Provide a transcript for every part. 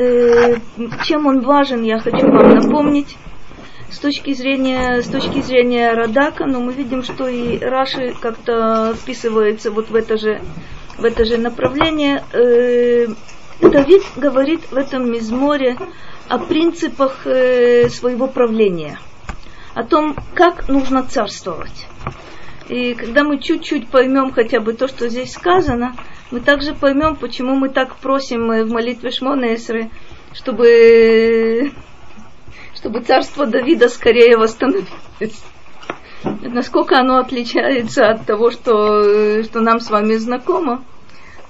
э, чем он важен, я хочу вам напомнить. С точки зрения, с точки зрения Радака, но мы видим, что и Раши как-то вписывается вот в это же, в это же направление. Э, Давид говорит в этом мизморе о принципах э, своего правления, о том, как нужно царствовать. И когда мы чуть-чуть поймем хотя бы то, что здесь сказано, мы также поймем, почему мы так просим в молитве Шмонесры, чтобы, чтобы царство Давида скорее восстановилось. Насколько оно отличается от того, что, что нам с вами знакомо,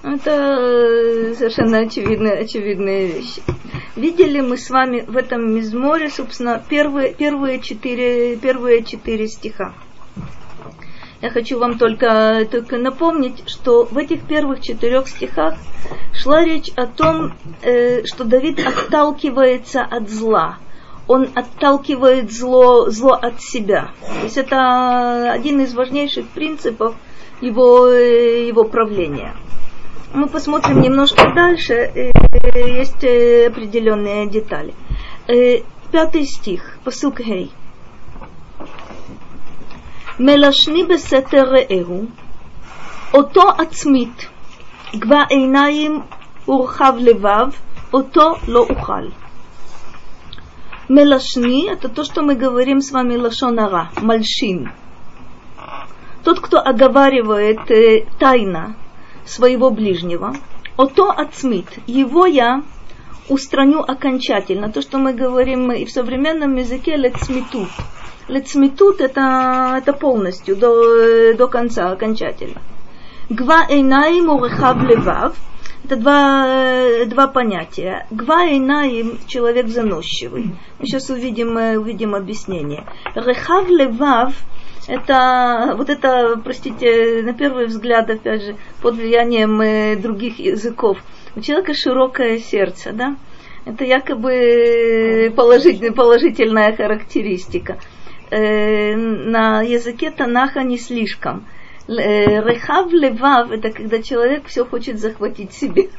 это совершенно очевидные, очевидные вещи. Видели мы с вами в этом мизморе, собственно, первые, первые, четыре, первые четыре стиха. Я хочу вам только, только напомнить, что в этих первых четырех стихах шла речь о том, э, что Давид отталкивается от зла. Он отталкивает зло, зло от себя. То есть это один из важнейших принципов его, э, его правления. Мы посмотрим немножко дальше, э, есть э, определенные детали. Э, пятый стих, посылка Гей. מלשני בסתר רעהו, אותו עצמית, גבה עיניים ורחב לבב, אותו לא אוכל. Мелашни – это то, что мы говорим с вами лашонара, мальшин. Тот, кто оговаривает э, тайно своего ближнего, ото ацмит, его я устраню окончательно. То, что мы говорим и в современном языке лецмитут – Лецмитут это, это полностью, до, до конца, окончательно. Гва эйнаим урехав левав это два, два понятия. Гва эйнаим человек заносчивый. Мы сейчас увидим, увидим объяснение. Рехав левав это вот это, простите, на первый взгляд, опять же, под влиянием э, других языков. У человека широкое сердце, да? Это якобы положительная, положительная характеристика э, на языке Танаха не слишком. Э, рехав левав – это когда человек все хочет захватить себе.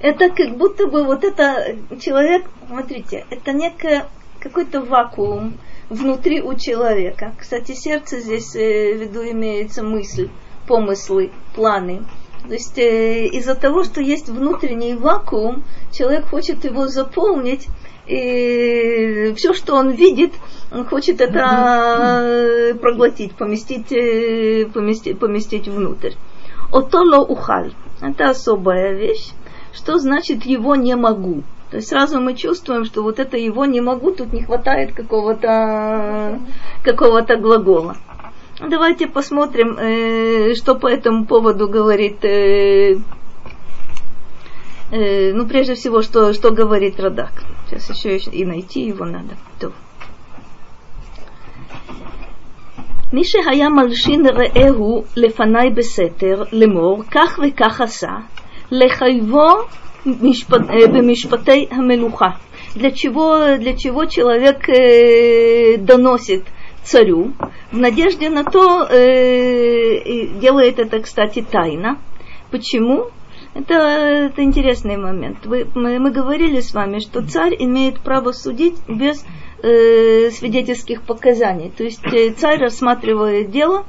Это как будто бы вот это человек, смотрите, это некое какой-то вакуум внутри у человека. Кстати, сердце здесь э, в виду имеется мысль, помыслы, планы. То есть э, из-за того, что есть внутренний вакуум, человек хочет его заполнить и все, что он видит, он хочет это проглотить, поместить, э, поместить, поместить внутрь. Отоло ухаль. Это особая вещь. Что значит его не могу? То есть сразу мы чувствуем, что вот это его не могу, тут не хватает какого-то какого-то глагола. Давайте посмотрим, э, что по этому поводу говорит э, Э, ну, прежде всего, что, что говорит Радак. Сейчас еще и найти его надо. То. מי שהיה מלשין רעהו לפניי בסתר לאמור כך וכך עשה, לחייבו משפט, במשפטי המלוכה. Для чего, для чего человек э, доносит царю в надежде на то, э, делает это, кстати, тайно. Почему? Это, это интересный момент. Вы, мы, мы говорили с вами, что царь имеет право судить без э, свидетельских показаний. То есть э, царь рассматривает дело,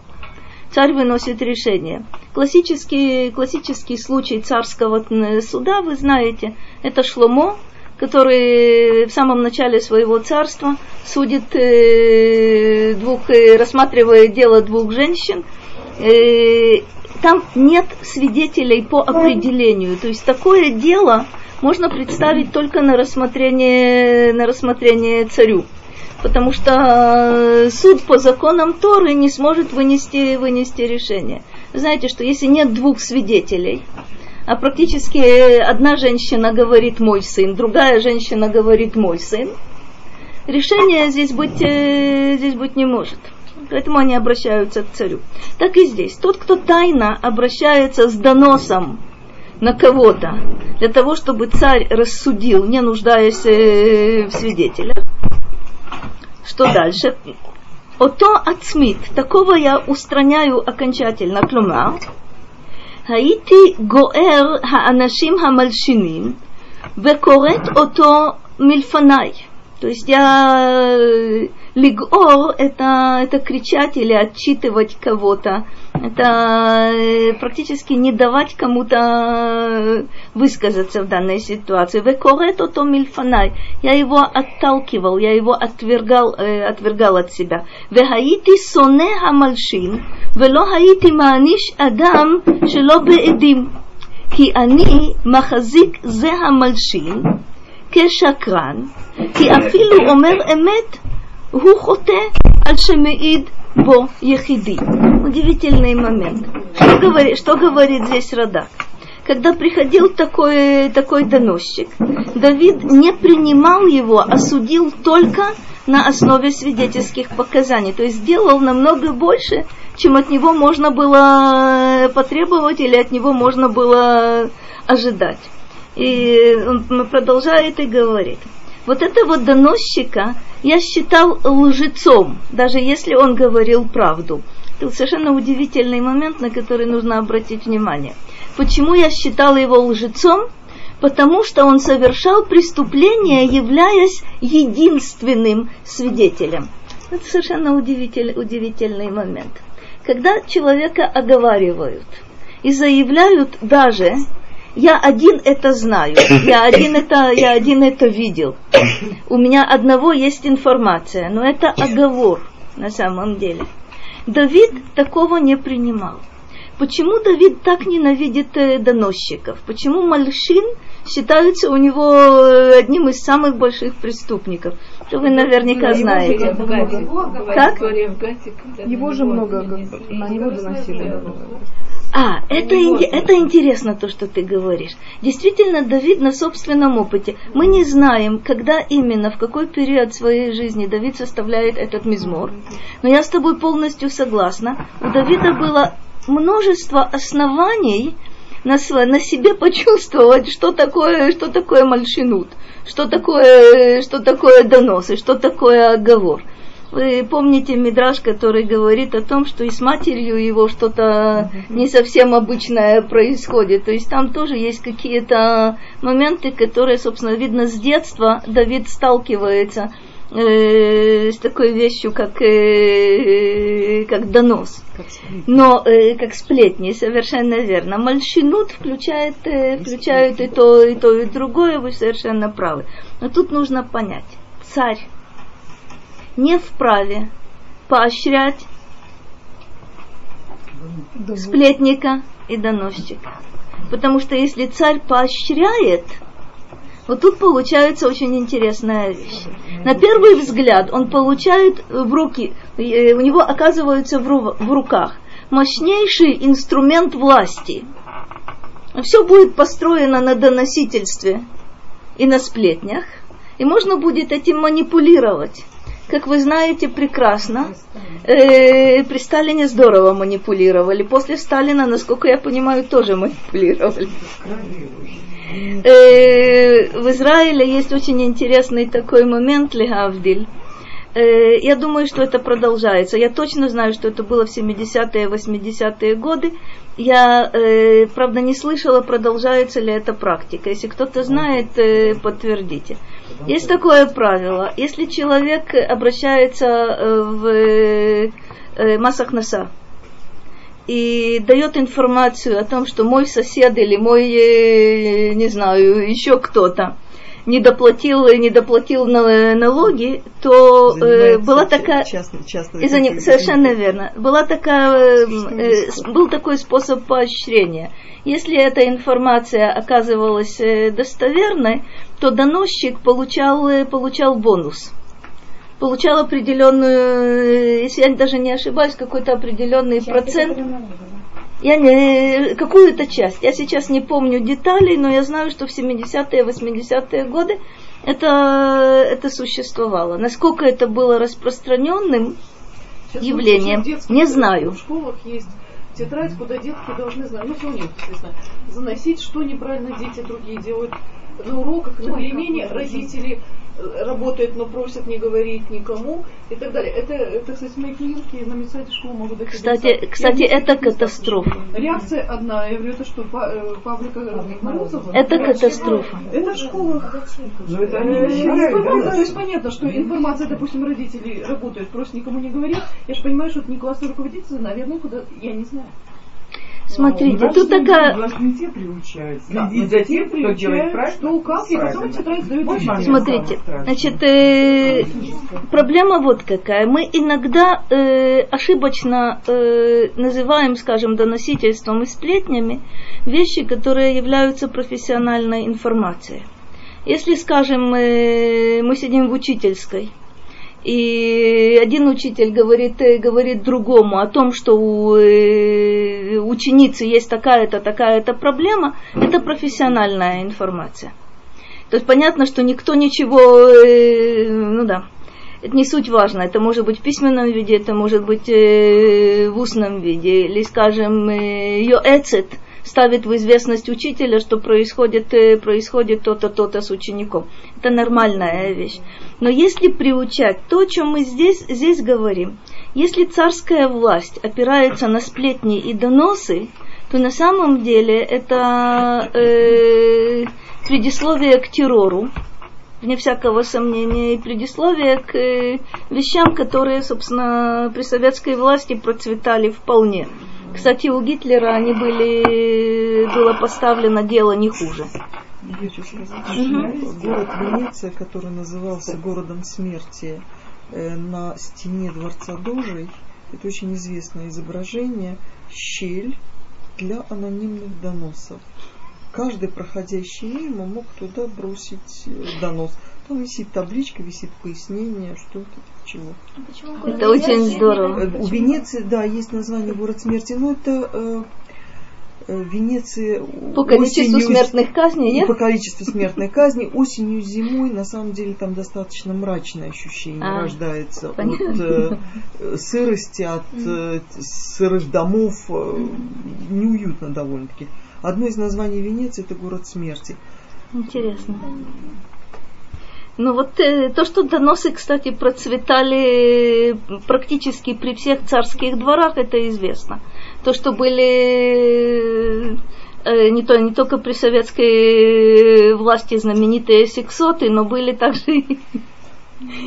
царь выносит решение. Классический, классический случай царского суда, вы знаете, это Шломо, который в самом начале своего царства судит э, двух, э, рассматривает дело двух женщин, э, там нет свидетелей по определению. То есть такое дело можно представить только на рассмотрение, на рассмотрение царю. Потому что э, суд по законам Торы не сможет вынести, вынести решение. знаете, что если нет двух свидетелей, а практически одна женщина говорит мой сын, другая женщина говорит мой сын, решение здесь быть, э, здесь быть не может поэтому они обращаются к царю. Так и здесь. Тот, кто тайно обращается с доносом на кого-то, для того, чтобы царь рассудил, не нуждаясь э, в свидетелях. Что дальше? Ото ацмит, такого я устраняю окончательно, клюма. Хаити гоэр ха анашим хамальшиним, векорет ото мильфанай. То есть я лигор это, это кричать или отчитывать кого-то. Это практически не давать кому-то высказаться в данной ситуации. Векорет ото мильфанай. Я его отталкивал, я его отвергал, э, отвергал от себя. Вехаити соне хамальшин, вело хаити мааниш адам שלא בעדים. כי אני מחזיק זה המלשין כשקרן, כי אפילו אומר אמת, הוא חוטא על שמעיד бо ехиди. Удивительный момент. Что говорит, что говорит здесь Радак? Когда приходил такой, такой доносчик, Давид не принимал его, а судил только на основе свидетельских показаний. То есть сделал намного больше, чем от него можно было потребовать или от него можно было ожидать. И он продолжает и говорит. Вот этого доносчика я считал лжецом, даже если он говорил правду. Это совершенно удивительный момент, на который нужно обратить внимание. Почему я считала его лжецом? Потому что он совершал преступление, являясь единственным свидетелем. Это совершенно удивитель, удивительный момент. Когда человека оговаривают и заявляют даже, я один это знаю, я один это, я один это видел. У меня одного есть информация, но это оговор на самом деле. Давид такого не принимал. Почему Давид так ненавидит э, доносчиков? Почему Мальшин считается у него э, одним из самых больших преступников? Что вы наверняка знаете. Как? Его же много, на него доносили. А, это, это интересно то, что ты говоришь. Действительно, Давид на собственном опыте. Мы не знаем, когда именно, в какой период своей жизни Давид составляет этот мизмор. Но я с тобой полностью согласна. У Давида было множество оснований на, на себе почувствовать, что такое, что такое мальшинут, что такое, что такое донос и что такое оговор. Вы помните Мидраж, который говорит о том, что и с матерью его что-то не совсем обычное происходит. То есть там тоже есть какие-то моменты, которые, собственно, видно с детства Давид сталкивается э, с такой вещью, как, э, как донос. Но э, как сплетни, совершенно верно. Мальшинут включает, э, включает и то, и то, и другое, вы совершенно правы. Но тут нужно понять. Царь не вправе поощрять сплетника и доносчика. Потому что если царь поощряет, вот тут получается очень интересная вещь. На первый взгляд он получает в руки, э, у него оказывается в руках мощнейший инструмент власти. Все будет построено на доносительстве и на сплетнях, и можно будет этим манипулировать как вы знаете прекрасно, э, при Сталине здорово манипулировали. После Сталина, насколько я понимаю, тоже манипулировали. Э, в Израиле есть очень интересный такой момент, Легавдиль. Э, я думаю, что это продолжается. Я точно знаю, что это было в 70-е, 80-е годы. Я, э, правда, не слышала, продолжается ли эта практика. Если кто-то знает, э, подтвердите. Есть такое правило. Если человек обращается в массах носа и дает информацию о том, что мой сосед или мой, не знаю, еще кто-то не доплатил, не доплатил налоги, то э, была такая... Частный, частный, извини, совершенно верно. Была такая, э, был такой способ поощрения. Если эта информация оказывалась э, достоверной, то доносчик получал, э, получал бонус. Получал определенную, э, если я даже не ошибаюсь, какой-то определенный процент я не, какую-то часть. Я сейчас не помню деталей, но я знаю, что в 70-е, 80-е годы это, это существовало. Насколько это было распространенным сейчас явлением, не знаю. В школах есть тетрадь, куда детки должны знать, ну, все них, естественно, заносить, что неправильно дети другие делают на уроках, на перемене родители работает, но просит не говорить никому и так далее. Это, это кстати, мои клиентки на медсайте школы могут дать. Кстати, кстати это катастрофа. Реакция одна. Я говорю, это что, э, фабрика Морозова? Это катастрофа. Это в школах. Но это они то есть понятно, что информация, допустим, родителей работают, просят никому не говорить. Я же понимаю, что это не классный руководитель, наверное, куда, я не знаю. Смотрите, а, тут такая... Вас не те приучают. Следить за тем, кто делает правильно. Что, как, и потом сдают Смотрите, значит, э, проблема вот какая. Мы иногда э, ошибочно э, называем, скажем, доносительством и сплетнями вещи, которые являются профессиональной информацией. Если, скажем, мы сидим в учительской, и один учитель говорит, э, говорит другому о том, что у э, ученицы есть такая-то, такая-то проблема, это профессиональная информация. То есть понятно, что никто ничего, э, ну да, это не суть важно, это может быть в письменном виде, это может быть в устном виде, или, скажем, ее эцет – ставит в известность учителя, что происходит, э, происходит то-то, то-то с учеником. Это нормальная вещь. Но если приучать то, о чем мы здесь, здесь говорим, если царская власть опирается на сплетни и доносы, то на самом деле это э, предисловие к террору, вне всякого сомнения, и предисловие к э, вещам, которые, собственно, при советской власти процветали вполне. Кстати, у Гитлера они были, было поставлено дело не хуже. Я хочу сказать, что город Венеция, который назывался городом смерти, э, на стене дворца Дожей, это очень известное изображение, щель для анонимных доносов. Каждый проходящий мимо мог туда бросить э, донос. Там висит табличка, висит пояснение, что это, чего. А это очень здорово. Э, у Венеции, да, есть название город смерти, но это э, э Венеции по количеству осенью, смертных казней, нет? По количеству смертной казни осенью, зимой, на самом деле там достаточно мрачное ощущение а, рождается понятно. от э, сырости, от э, сырых домов, э, неуютно довольно-таки. Одно из названий Венеции это город смерти. Интересно. Ну вот э, то, что доносы, кстати, процветали практически при всех царских дворах, это известно. То, что были э, не, то, не только при советской власти знаменитые сексоты, но были также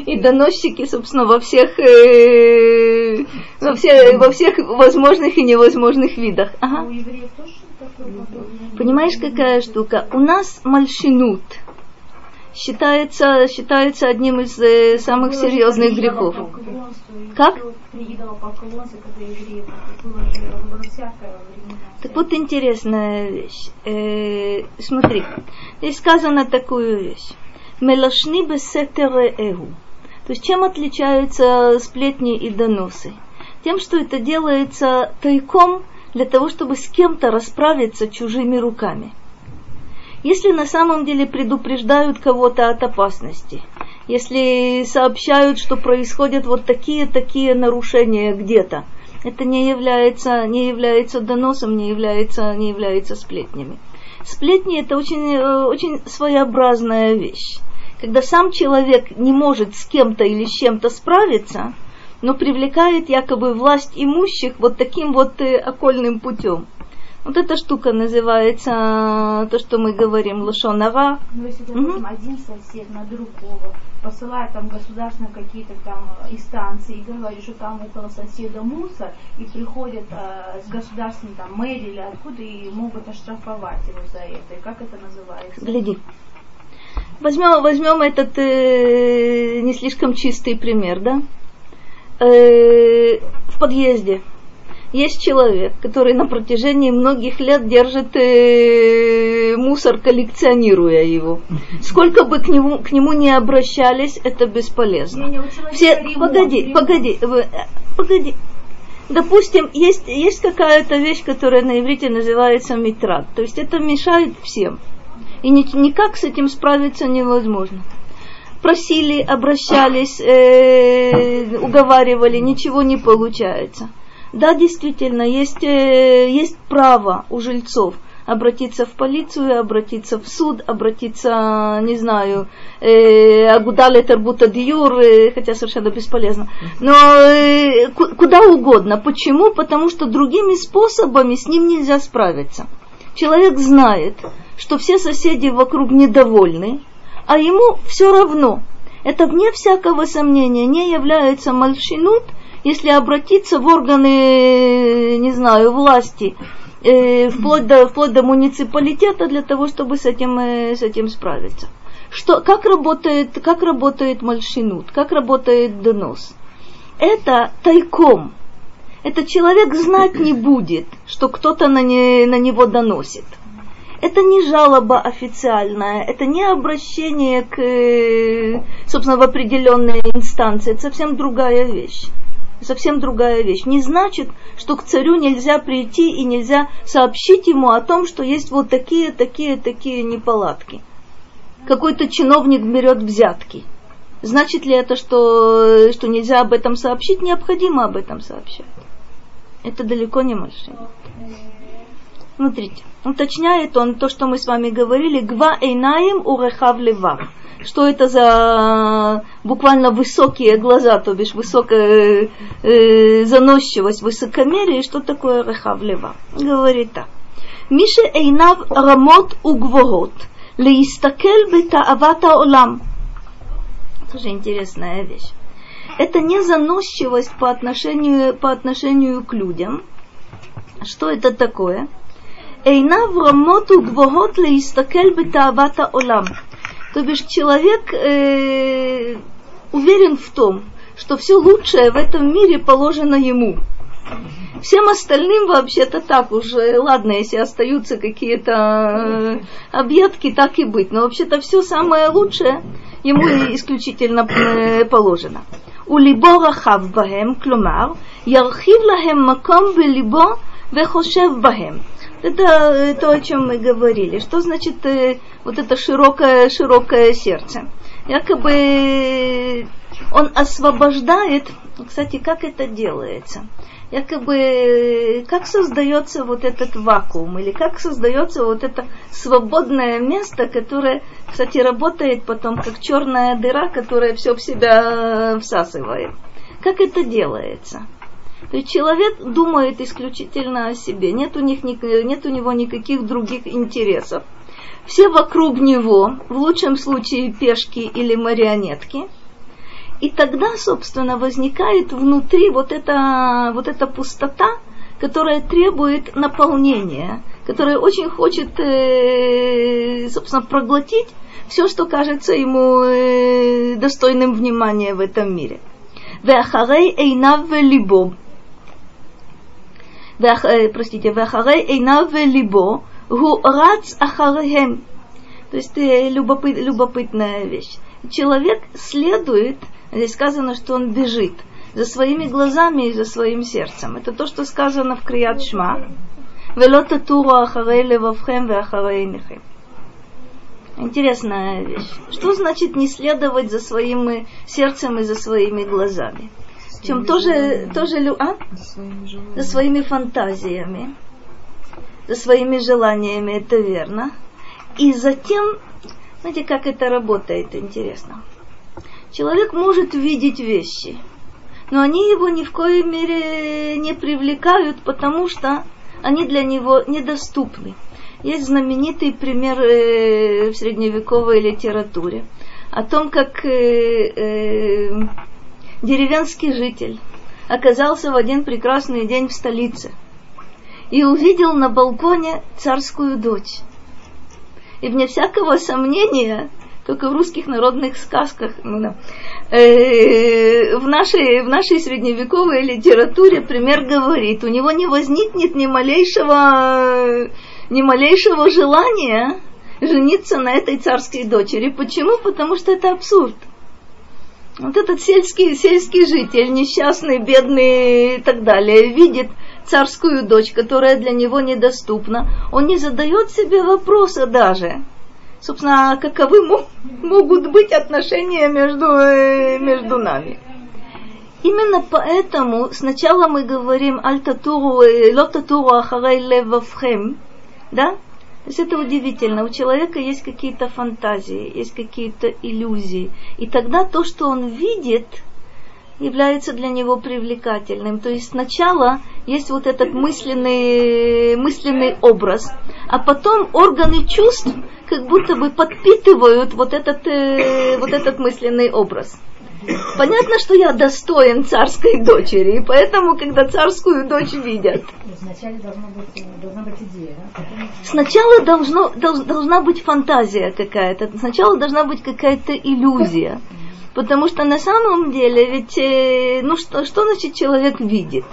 и доносчики, собственно, во всех, э, во, все, во всех возможных и невозможных видах. Ага. А Понимаешь, какая штука? У нас мальшинут – считается, считается одним из э, самых серьезных грехов. Как? Так вот интересная вещь. Э, смотри, здесь сказано такую вещь. Мелашни бесетере эху. То есть чем отличаются сплетни и доносы? Тем, что это делается тайком для того, чтобы с кем-то расправиться чужими руками – если на самом деле предупреждают кого-то от опасности, если сообщают, что происходят вот такие-такие нарушения где-то, это не является, не является доносом, не является, не является сплетнями. Сплетни это очень, э, очень своеобразная вещь. Когда сам человек не может с кем-то или с чем-то справиться, но привлекает якобы власть имущих вот таким вот э, окольным путем. Вот эта штука называется то, что мы говорим лошонара. Ну, если, допустим, угу. один сосед на другого посылает там государственные какие-то там инстанции и говорит, что там около соседа мусор, и приходят э, с государственной там мэрии или откуда и могут оштрафовать его за это. И как это называется? Гляди. Возьмем, возьмем этот э, не слишком чистый пример, да? Э, в подъезде есть человек, который на протяжении многих лет держит э, мусор, коллекционируя его. Сколько бы к нему, к нему не обращались, это бесполезно. Все, погоди, погоди, вы, э, погоди. Допустим, есть, есть какая-то вещь, которая на иврите называется митрат. То есть это мешает всем. И ни, никак с этим справиться невозможно просили, обращались, э, уговаривали, ничего не получается. Да, действительно, есть, э, есть право у жильцов обратиться в полицию, обратиться в суд, обратиться, не знаю, э, Тарбута Диюр, э, хотя совершенно бесполезно, но э, куда угодно. Почему? Потому что другими способами с ним нельзя справиться. Человек знает, что все соседи вокруг недовольны, а ему все равно. Это вне всякого сомнения не является мальшинут, если обратиться в органы, не знаю, власти, э, вплоть, до, вплоть до муниципалитета для того, чтобы с этим, э, с этим справиться. Что, как, работает, как работает мальшинут, как работает донос? Это тайком. Этот человек знать не будет, что кто-то на, не, на него доносит это не жалоба официальная, это не обращение к, э, собственно, в определенные инстанции, это совсем другая вещь. Совсем другая вещь. Не значит, что к царю нельзя прийти и нельзя сообщить ему о том, что есть вот такие, такие, такие неполадки. Какой-то чиновник берет взятки. Значит ли это, что, что нельзя об этом сообщить? Необходимо об этом сообщать. Это далеко не мошенник. Смотрите, уточняет он то, что мы с вами говорили, гва эйнаем урехав лева что это за буквально высокие глаза, то бишь высокая э, заносчивость, высокомерие, и что такое рехавлева. Говорит так. Миша Эйнав Рамот Угворот, Леистакель Бетаавата Олам. Тоже интересная вещь. Это не заносчивость по отношению, по отношению к людям. Что это такое? Эйнав Рамот Угворот, Леистакель Бетаавата Олам то бишь человек э, уверен в том, что все лучшее в этом мире положено ему. Всем остальным вообще-то так уже, ладно, если остаются какие-то э, объедки, так и быть. Но вообще-то все самое лучшее ему исключительно э, положено. У либо рахав бахем, лахем маком белибо вехошев бахем. Это э, то, о чем мы говорили. Что значит э, вот это широкое, широкое сердце? Якобы он освобождает, кстати, как это делается? Якобы как создается вот этот вакуум или как создается вот это свободное место, которое, кстати, работает потом как черная дыра, которая все в себя всасывает. Как это делается? То есть человек думает исключительно о себе, нет у, них, нет у него никаких других интересов. Все вокруг него, в лучшем случае пешки или марионетки. И тогда, собственно, возникает внутри вот эта, вот эта пустота, которая требует наполнения, которая очень хочет, э, собственно, проглотить все, что кажется ему э, достойным внимания в этом мире простите, вахаре эйнав либо, гу рац Ахарем, То есть э, любопыт, любопытная вещь. Человек следует, здесь сказано, что он бежит за своими глазами и за своим сердцем. Это то, что сказано в Крият Шма. Велота тура ахарей левавхем ве Интересная вещь. Что значит не следовать за своим э, сердцем и за своими глазами? Чем тоже, тоже а? за своими фантазиями, за своими желаниями, это верно. И затем, знаете, как это работает, интересно. Человек может видеть вещи, но они его ни в коей мере не привлекают, потому что они для него недоступны. Есть знаменитый пример э, в средневековой литературе о том, как э, э, деревенский житель оказался в один прекрасный день в столице и увидел на балконе царскую дочь. И вне всякого сомнения, только в русских народных сказках, ну, да, э, в, нашей, в нашей средневековой литературе пример говорит, у него не возникнет ни малейшего, ни малейшего желания жениться на этой царской дочери. Почему? Потому что это абсурд. Вот этот сельский, сельский житель, несчастный, бедный и так далее, видит царскую дочь, которая для него недоступна, он не задает себе вопроса даже, собственно, каковы могут быть отношения между, э, между нами. Именно поэтому сначала мы говорим аль-татуру, э, лотатуру ахарай левавхем, да? То есть это удивительно. У человека есть какие-то фантазии, есть какие-то иллюзии. И тогда то, что он видит, является для него привлекательным. То есть сначала есть вот этот мысленный, мысленный образ, а потом органы чувств как будто бы подпитывают вот этот, э, вот этот мысленный образ. Понятно, что я достоин царской дочери, и поэтому, когда царскую дочь видят, Сначала должна быть, должна быть идея, да? Сначала должно, долж, должна быть фантазия какая-то, сначала должна быть какая-то иллюзия. Потому что на самом деле, ведь, э, ну что, что значит человек видит?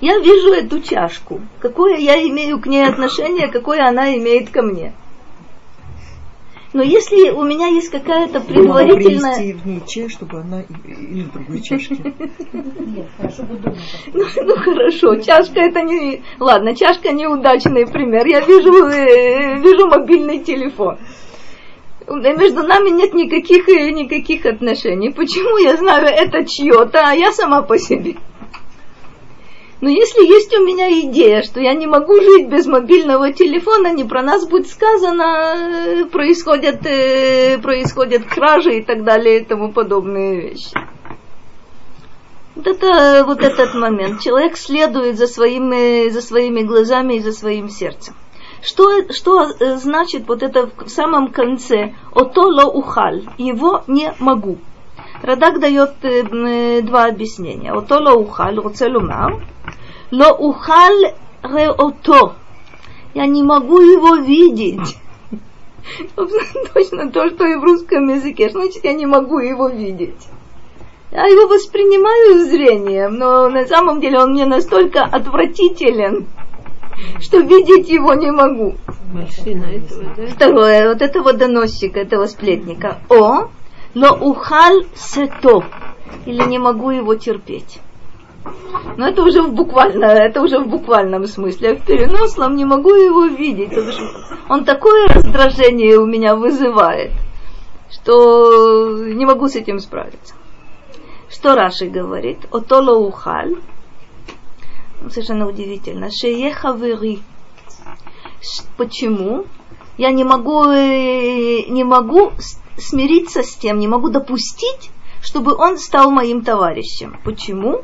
Я вижу эту чашку. Какое я имею к ней отношение, какое она имеет ко мне. Но если у меня есть какая-то предварительная... Принести в ней чай, чтобы она или в другой чашке. Нет, хорошо бы дома. Ну, ну, хорошо, чашка это не... Ладно, чашка неудачный пример. Я вижу, э, вижу мобильный телефон. Между нами нет никаких, никаких отношений. Почему я знаю это чье-то, а я сама по себе? Но если есть у меня идея, что я не могу жить без мобильного телефона, не про нас будет сказано, э, происходят, э, происходят кражи и так далее и тому подобные вещи. Вот это вот этот момент. Человек следует за своими, за своими глазами и за своим сердцем. Что, что э, значит вот это в самом конце «отоло ухаль» – «его не могу». Радак дает два объяснения. Ото ло ухаль, руцелумар. Ло ухаль реото. Я не могу его видеть. Точно то, что и в русском языке. Значит, я не могу его видеть. Я его воспринимаю зрением, но на самом деле он мне настолько отвратителен, что видеть его не могу. Этого, да? Второе, вот этого доносчика, этого сплетника. О, но ухаль сето. Или не могу его терпеть. Но это уже в буквально, это уже в буквальном смысле. А в переносном не могу его видеть. потому что Он такое раздражение у меня вызывает, что не могу с этим справиться. Что Раши говорит? Отоло ухаль. Совершенно удивительно. Шее хавери. Ш- Почему? Я не могу, э, не могу смириться с тем, не могу допустить, чтобы он стал моим товарищем. Почему?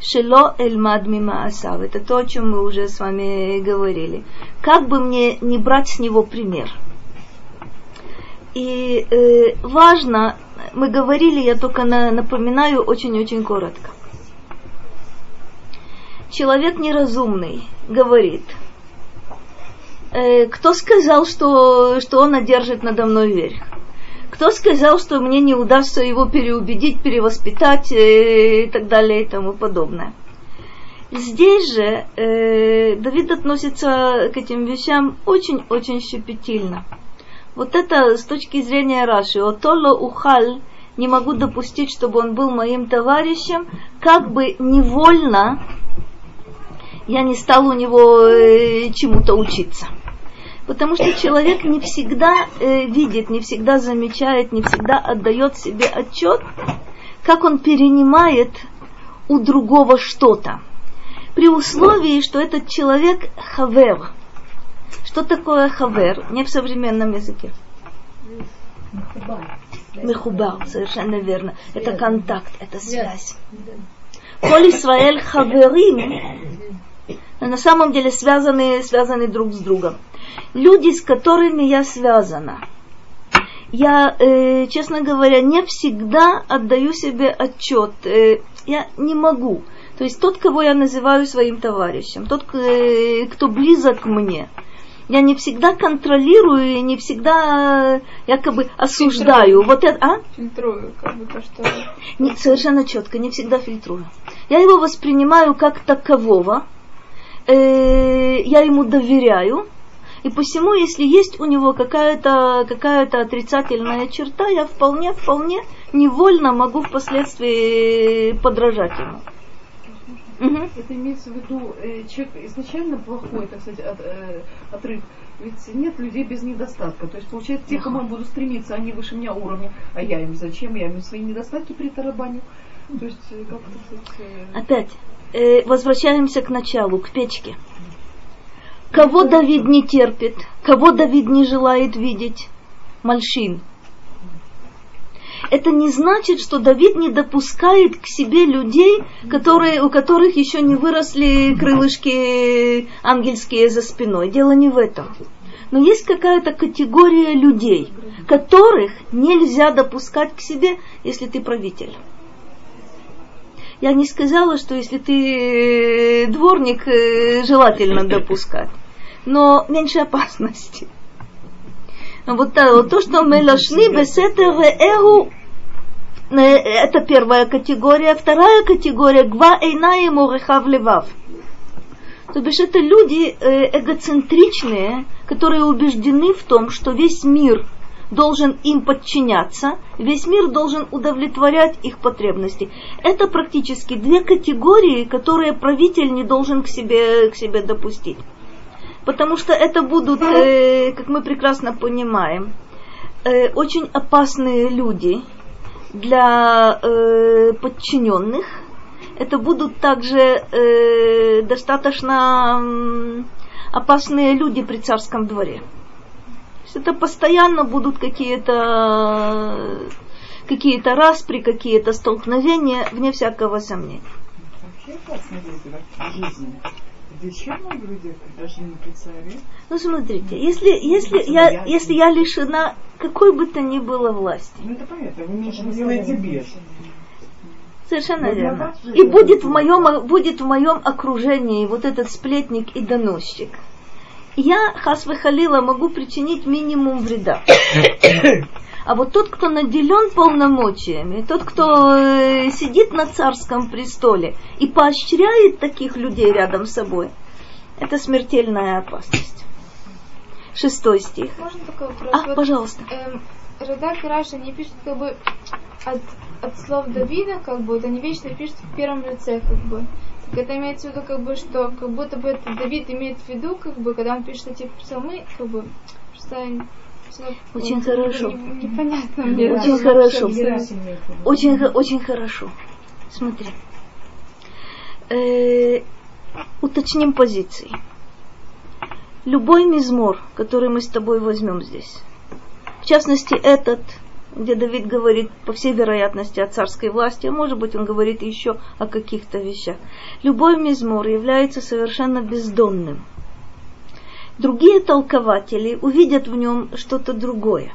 Шело эльмад мима асав. Это то, о чем мы уже с вами говорили. Как бы мне не брать с него пример? И э, важно, мы говорили, я только на- напоминаю очень-очень коротко. Человек неразумный говорит, э, кто сказал, что, что он одержит надо мной верх? Кто сказал, что мне не удастся его переубедить, перевоспитать э, и так далее и тому подобное? Здесь же э, Давид относится к этим вещам очень-очень щепетильно. Вот это с точки зрения Раши, отоло ухаль, не могу допустить, чтобы он был моим товарищем, как бы невольно я не стал у него э, чему-то учиться. Потому что человек не всегда э, видит, не всегда замечает, не всегда отдает себе отчет, как он перенимает у другого что-то. При условии, что этот человек хавер. Что такое хавер? Не в современном языке. Мехубар, совершенно верно. Это контакт, это связь. Коль Исраэль хаверим, на самом деле связаны, связаны друг с другом. Люди, с которыми я связана, я, э, честно говоря, не всегда отдаю себе отчет. Э, я не могу. То есть тот, кого я называю своим товарищем, тот, э, кто близок мне, я не всегда контролирую и не всегда якобы осуждаю. Вот это, а? Фильтрую, как бы то, что... Не, совершенно четко, не всегда фильтрую. Я его воспринимаю как такового, э, я ему доверяю, и посему, если есть у него какая-то какая отрицательная черта, я вполне, вполне невольно могу впоследствии подражать ему. Это имеется в виду э, человек изначально плохой, так сказать, от- э, отрыв. Ведь нет людей без недостатка. То есть, получается, те, кому я буду стремиться, они выше меня уровня, а я им зачем? Я им свои недостатки притарабаню. То есть, как-то, Опять, э, возвращаемся к началу, к печке. Кого Давид не терпит? Кого Давид не желает видеть? Мальшин. Это не значит, что Давид не допускает к себе людей, которые, у которых еще не выросли крылышки ангельские за спиной. Дело не в этом. Но есть какая-то категория людей, которых нельзя допускать к себе, если ты правитель. Я не сказала, что если ты дворник, э, желательно допускать. Но меньше опасности. Вот, вот то, что мы лошны бесетер эгу, э, это первая категория. Вторая категория гва эйнаем урехав левав. То бишь это люди э, эгоцентричные, которые убеждены в том, что весь мир должен им подчиняться, весь мир должен удовлетворять их потребности. Это практически две категории, которые правитель не должен к себе, к себе допустить. Потому что это будут, э, как мы прекрасно понимаем, э, очень опасные люди для э, подчиненных – это будут также э, достаточно э, опасные люди при царском дворе. Это постоянно будут какие-то какие-то распри, какие-то столкновения, вне всякого сомнения. Вообще опасные люди в жизни. Ну смотрите, если, если, я, если я лишена какой бы то ни было власти. Ну это понятно, вы меньше делаете без. Совершенно верно. И будет в моем, будет в моем окружении вот этот сплетник и доносчик. Я, хасвы халила, могу причинить минимум вреда. А вот тот, кто наделен полномочиями, тот, кто э, сидит на царском престоле и поощряет таких людей рядом с собой, это смертельная опасность. Шестой стих. Можно такой вопрос? А, вот, пожалуйста. Эм, редактор Раша не пишет как бы от от слов Давида, как бы, не вечно пишет в первом лице, как бы. Это имеется в виду, как бы, что как будто бы это Давид имеет в виду, как бы, когда он пишет эти псалмы, как бы, что очень хорошо. Непонятно не мне. Очень хорошо. Очень, очень хорошо. Смотри. Э, уточним позиции. Любой мизмор, который мы с тобой возьмем здесь, в частности этот, где Давид говорит, по всей вероятности, о царской власти, а может быть, он говорит еще о каких-то вещах. Любой мизмор является совершенно бездонным. Другие толкователи увидят в нем что-то другое.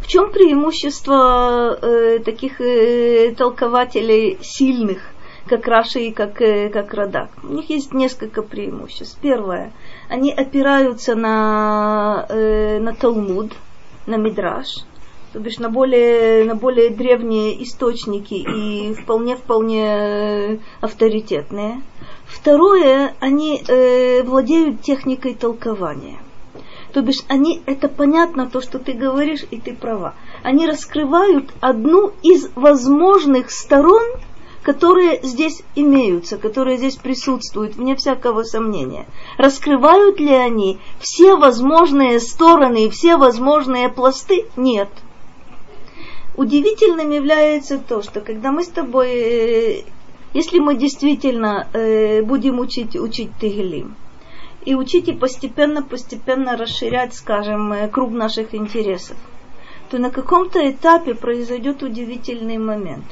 В чем преимущество э, таких э, толкователей сильных, как Раши и как, э, как Радак? У них есть несколько преимуществ. Первое, они опираются на, э, на Талмуд, на Мидраш – то бишь на более, на более древние источники и вполне-вполне э, авторитетные. Второе, они э, владеют техникой толкования. То бишь они, это понятно то, что ты говоришь, и ты права. Они раскрывают одну из возможных сторон, которые здесь имеются, которые здесь присутствуют, вне всякого сомнения. Раскрывают ли они все возможные стороны и все возможные пласты? Нет. Удивительным является то, что когда мы с тобой, э, если мы действительно э, будем учить, учить Тегелим, и учить и постепенно-постепенно расширять, скажем, э, круг наших интересов, то на каком-то этапе произойдет удивительный момент.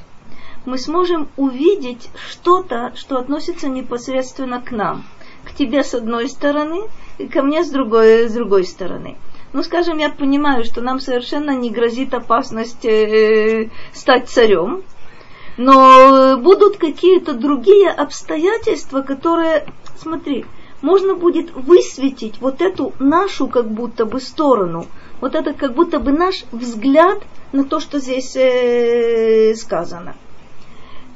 Мы сможем увидеть что-то, что относится непосредственно к нам, к тебе с одной стороны, и ко мне с другой, с другой стороны. Ну, скажем, я понимаю, что нам совершенно не грозит опасность э, стать царем, но будут какие-то другие обстоятельства, которые, смотри, можно будет высветить вот эту нашу как будто бы сторону, вот это как будто бы наш взгляд на то, что здесь э, сказано.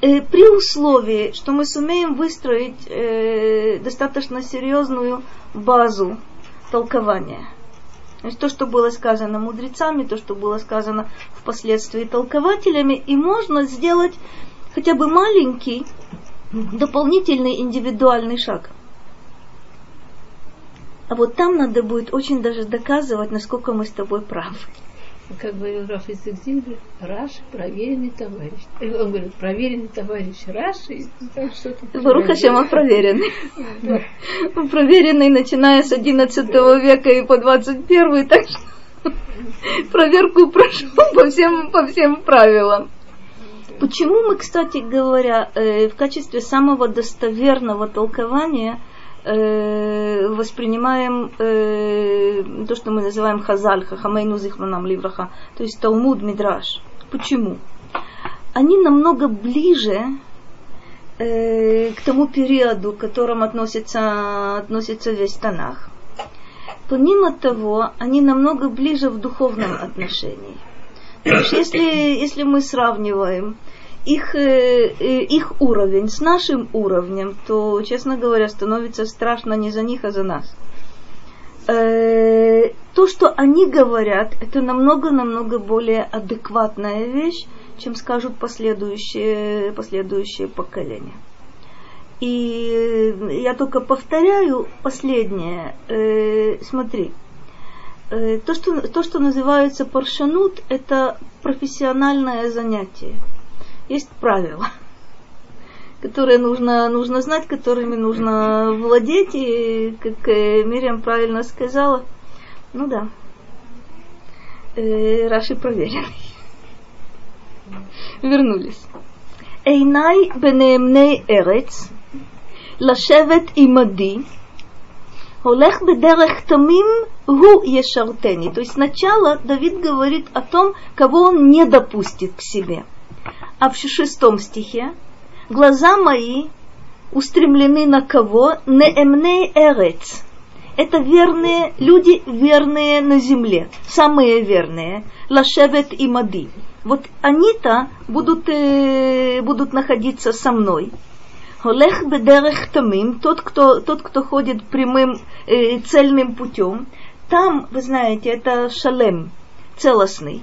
Э, при условии, что мы сумеем выстроить э, достаточно серьезную базу толкования – то есть то, что было сказано мудрецами, то, что было сказано впоследствии толкователями, и можно сделать хотя бы маленький дополнительный индивидуальный шаг. А вот там надо будет очень даже доказывать, насколько мы с тобой правы. Как говорил Раф из Зингер, Раши проверенный товарищ. Он говорит, проверенный товарищ Раши. Барух Хашем, он проверенный. Он проверенный, начиная с 11 века и по 21, так что проверку прошел по всем, по всем правилам. Почему мы, кстати говоря, э, в качестве самого достоверного толкования э, воспринимаем э, то, что мы называем хазаль, хахамейну зихманам ливраха, то есть Талмуд Мидраш. Почему? Они намного ближе к тому периоду, к которому относится, относится весь Танах. Помимо того, они намного ближе в духовном отношении. То есть, если, если мы сравниваем их, э, э, их уровень с нашим уровнем, то, честно говоря, становится страшно не за них, а за нас. Э, то, что они говорят, это намного-намного более адекватная вещь, чем скажут последующие, последующие поколения. И я только повторяю последнее. смотри, то, что, то, что называется паршанут, это профессиональное занятие есть правила, которые нужно, нужно знать, которыми нужно владеть. И, как э, Мириам правильно сказала, ну да, э, Раши проверенный. Вернулись. Эйнай бенеемней эрец, лашевет имади, Олех бедерех тамим гу ешартени. То есть сначала Давид говорит о том, кого он не допустит к себе а в шестом стихе глаза мои устремлены на кого? Неэмней эрец. Это верные люди, верные на земле, самые верные. Лашевет и Мади. Вот они-то будут, э, будут находиться со мной. Холех бедерех тамим, тот, кто, тот, кто ходит прямым э, цельным путем, там, вы знаете, это шалем, целостный.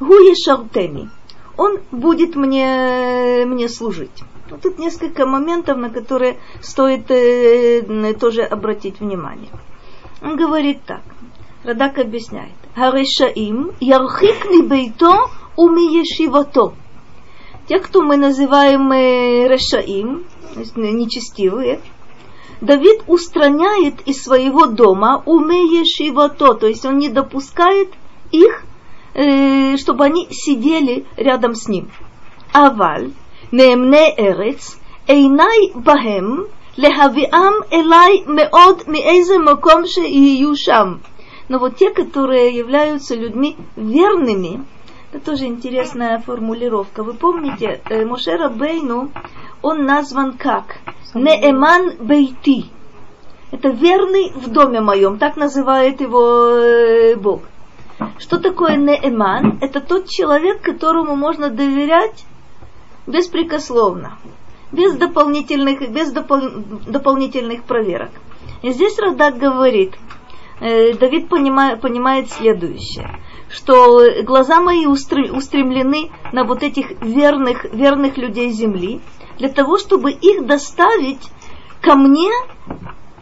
Гу ешартени он будет мне, мне служить. Ну, тут несколько моментов, на которые стоит э, тоже обратить внимание. Он говорит так. Радак объясняет. Харишаим ярхик бейто уми ешивато. Те, кто мы называем э, решаим, нечестивые, Давид устраняет из своего дома уме ешивато, то есть он не допускает их э, чтобы они сидели рядом с ним. Аваль, неемне эрец, эйнай бахем, лехавиам элай меод миэзе маком шеию шам. Но вот те, которые являются людьми верными, это тоже интересная формулировка. Вы помните, э, Мошера Бейну, он назван как? Неэман Бейти. Это верный в доме моем, так называет его э, Бог. Что такое неэман? Это тот человек, которому можно доверять беспрекословно, без дополнительных, без допол- дополнительных проверок. И здесь Радак говорит, э, Давид понимает, понимает следующее, что глаза мои устремлены на вот этих верных, верных людей земли, для того, чтобы их доставить ко мне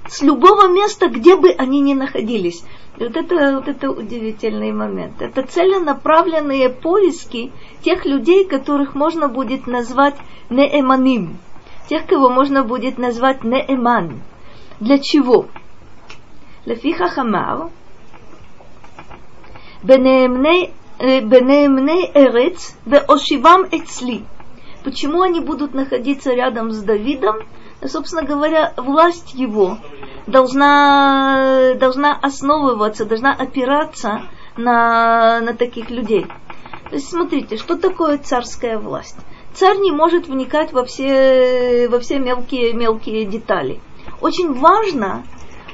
с любого места, где бы они ни находились. Вот это, вот это удивительный момент. Это целенаправленные поиски тех людей, которых можно будет назвать неэманим. Тех, кого можно будет назвать неэман. Для чего? Лефиха хамар, бенеемней эрец, веошивам эцли. Почему они будут находиться рядом с Давидом? собственно говоря, власть его должна, должна основываться, должна опираться на, на таких людей. То есть смотрите, что такое царская власть? Царь не может вникать во все, во все мелкие, мелкие детали. Очень важно,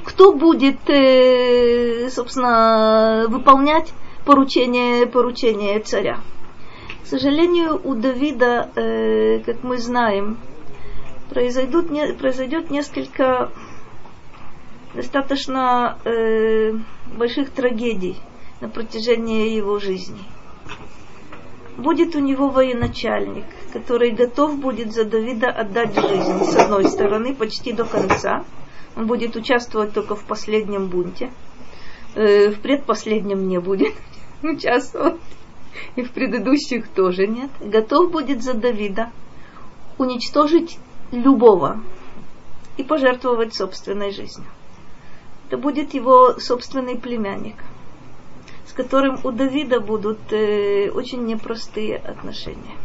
кто будет, э, собственно, выполнять поручение, поручение царя. К сожалению, у Давида, э, как мы знаем, произойдут, произойдет несколько достаточно э, больших трагедий на протяжении его жизни. Будет у него военачальник, который готов будет за Давида отдать жизнь, с одной стороны, почти до конца. Он будет участвовать только в последнем бунте. Э, в предпоследнем не будет. участвовать. И в предыдущих тоже нет. Готов будет за Давида уничтожить любого и пожертвовать собственной жизнью. Это будет его собственный племянник, с которым у Давида будут э, очень непростые отношения.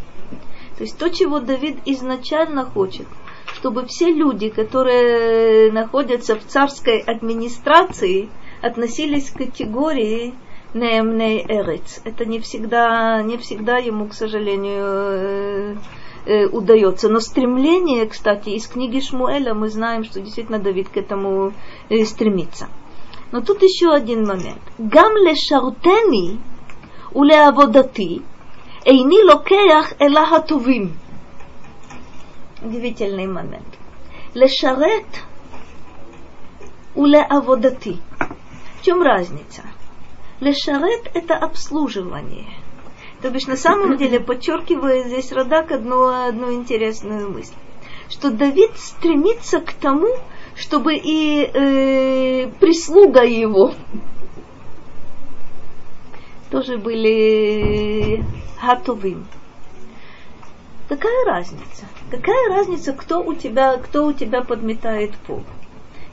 То есть то, чего Давид изначально хочет, чтобы все люди, которые находятся в царской администрации, относились к категории Неемней Эрец. Это не всегда, не всегда ему, к сожалению, э, удается. Но стремление, кстати, из книги Шмуэля мы знаем, что действительно Давид к этому э, стремится. Но тут еще один момент. Гам лешартени улеаводати эйни локеях эла хатувим. Удивительный момент. Лешарет улеаводати. В чем разница? Лешарет – это обслуживание. То бишь, на самом деле, подчеркивая здесь Радак одну, одну интересную мысль, что Давид стремится к тому, чтобы и э, прислуга его тоже были готовым. Какая разница? Какая разница, кто у тебя, кто у тебя подметает пол?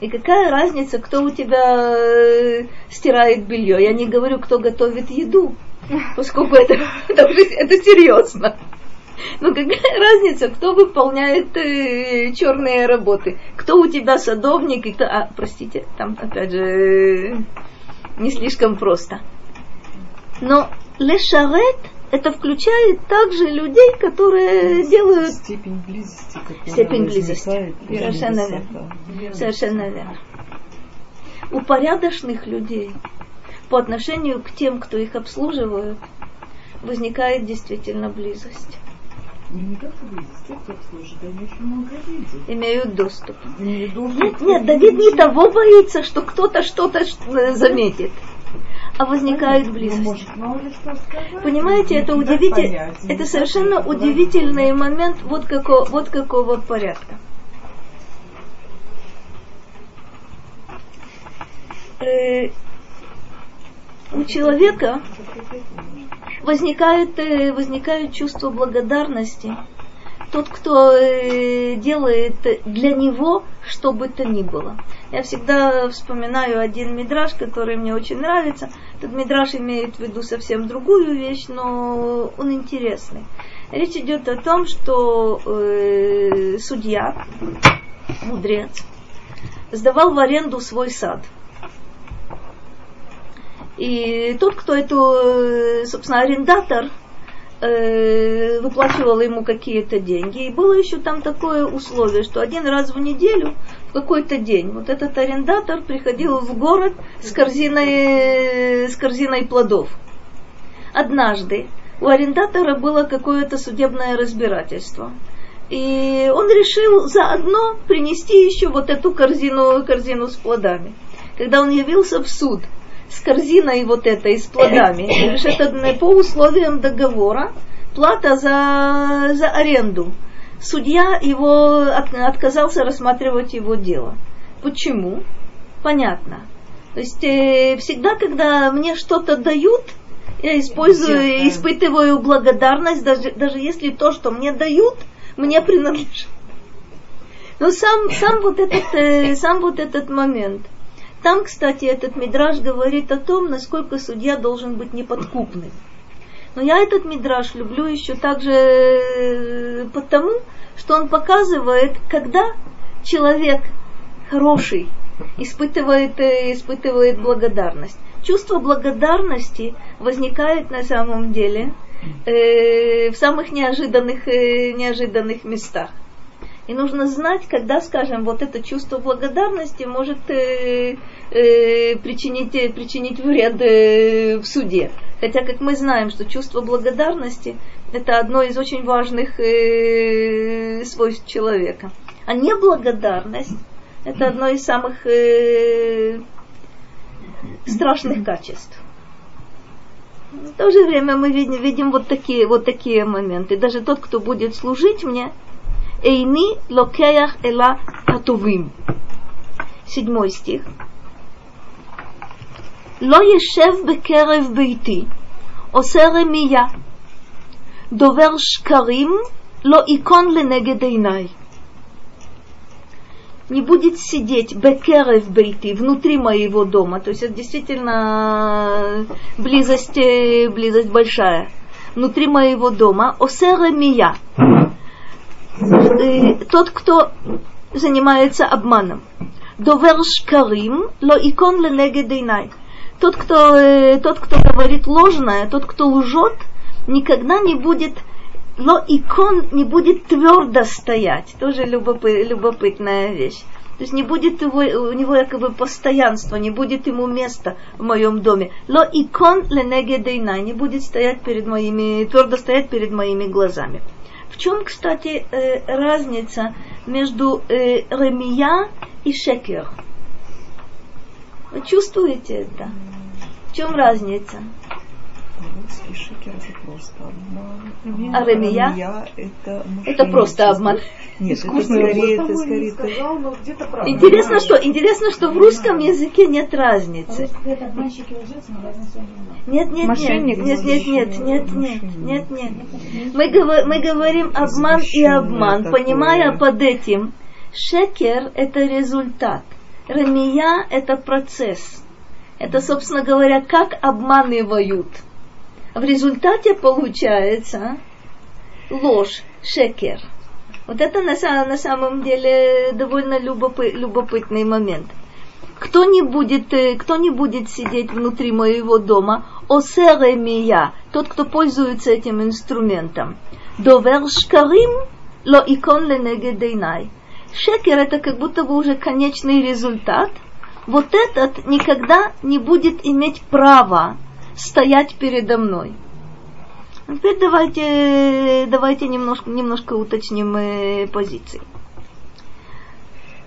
И какая разница, кто у тебя э, стирает белье? Я не говорю, кто готовит еду, поскольку это, это, это серьезно. Но какая разница, кто выполняет э, черные работы? Кто у тебя садовник и кто... А, простите, там опять же э, не слишком просто. Но лешарет это включает также людей, которые делают степень близости, степень близости. Совершенно верно. Совершенно верно. У порядочных людей по отношению к тем, кто их обслуживает, возникает действительно близость. Не как-то близость, те, кто обслуживает, они очень много видят. Имеют доступ. Имеют доступ. Нет, нет, Давид не того боится, что кто-то что-то заметит а возникает близость. Понимаете, это удивительно, это совершенно удивительный момент вот какого, вот какого порядка. У человека возникает, э, возникает чувство благодарности. Тот, кто э, делает для него что бы то ни было. Я всегда вспоминаю один мидраж, который мне очень нравится. Этот мидраж имеет в виду совсем другую вещь, но он интересный. Речь идет о том, что э, судья, мудрец, сдавал в аренду свой сад. И тот, кто эту, э, собственно, арендатор, э, выплачивал ему какие-то деньги. И было еще там такое условие, что один раз в неделю в какой-то день вот этот арендатор приходил в город с корзиной, с корзиной плодов. Однажды у арендатора было какое-то судебное разбирательство. И он решил заодно принести еще вот эту корзину, корзину с плодами. Когда он явился в суд с корзиной вот этой, с плодами, это по условиям договора плата за, за аренду судья его от, отказался рассматривать его дело. Почему? Понятно. То есть э, всегда, когда мне что-то дают, я использую, Естественно. испытываю благодарность, даже, даже если то, что мне дают, мне принадлежит. Но сам, сам, вот этот, э, сам вот этот момент. Там, кстати, этот мидраж говорит о том, насколько судья должен быть неподкупным. Но я этот мидраж люблю еще также э, потому, что он показывает, когда человек хороший испытывает, э, испытывает благодарность. Чувство благодарности возникает на самом деле э, в самых неожиданных, э, неожиданных местах. И нужно знать, когда, скажем, вот это чувство благодарности может э, э, причинить, причинить вред э, в суде. Хотя, как мы знаем, что чувство благодарности это одно из очень важных э, свойств человека. А неблагодарность это одно из самых э, страшных качеств. В то же время мы видим, видим вот, такие, вот такие моменты. Даже тот, кто будет служить мне, Эйни локеях эла атувим. Седьмой стих. לא ישב בקרב ביתי עושה רמייה, דובר שקרים, לא יקון לנגד עיניי. не будет сидеть бекерев бейти, внутри моего дома. То есть это действительно близость, близость большая. Внутри моего дома. Осера мия. Тот, кто занимается обманом. Довер шкарим, ло икон ленегедейнай. Тот, кто, тот, кто говорит ложное, тот, кто лжет, никогда не будет но икон не будет твердо стоять. Тоже любопы, любопытная вещь. То есть не будет его, у него якобы постоянства, не будет ему места в моем доме. Ло икон ленеге дейна, не будет стоять перед моими, твердо стоять перед моими глазами. В чем, кстати, э, разница между э, ремия и шекер? Вы чувствуете это? В чем разница? по-русски шикер это просто обман. А ремия? Это, это просто обман. Нет, а Искусный это скорее, это скорее. Сказал, но где-то. Интересно, что, интересно, что в русском языке нет разницы. Нет, нет, нет, нет, нет, нет, нет, нет, нет, нет. Мы, говор, мы говорим обман и обман, такое. понимая под этим, шекер это результат, ремия это процесс. Это, собственно говоря, как обманывают в результате получается ложь, шекер. Вот это на, на самом деле довольно любопы, любопытный момент. Кто не, будет, э, кто не будет сидеть внутри моего дома, осеремия, тот, кто пользуется этим инструментом. Довер шкарим ло икон ленегедейнай. Шекер это как будто бы уже конечный результат. Вот этот никогда не будет иметь права стоять передо мной. Теперь давайте, давайте немножко, немножко уточним э, позиции.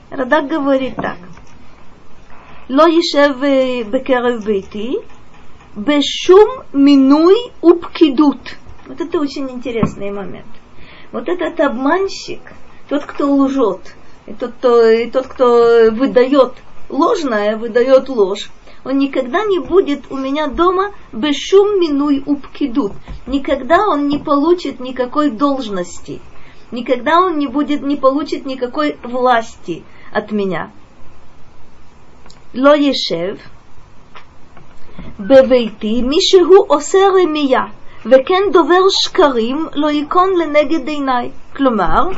Радак говорит так. Ло ешев э, бекерев бейти, бешум минуй упкидут. Вот это очень интересный момент. Вот этот обманщик, тот, кто лжет, и тот, кто, и тот, кто выдает ложное, выдает ложь, он никогда не будет у меня дома бешум минуй упкидут. Никогда он не получит никакой должности. Никогда он не будет, не получит никакой власти от меня. Ло ешев בביתי מי שהוא עושה רמייה וכן דובר שקרים לא ייכון לנגד עיניי. כלומר,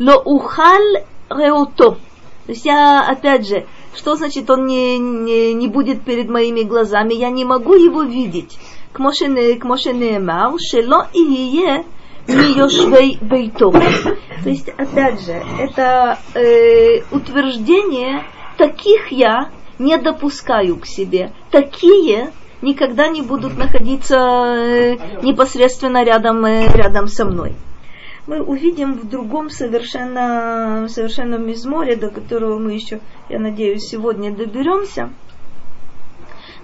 לא אוכל ראותו. То есть я, опять же, что значит он не, не, не будет перед моими глазами? Я не могу его видеть. К Мошенеемау, Шело и Ие, Миешвей Бейтов. То есть, опять же, это э, утверждение, таких я не допускаю к себе. Такие никогда не будут находиться э, непосредственно рядом, э, рядом со мной мы увидим в другом совершенно, совершенном мизморе, до которого мы еще, я надеюсь, сегодня доберемся.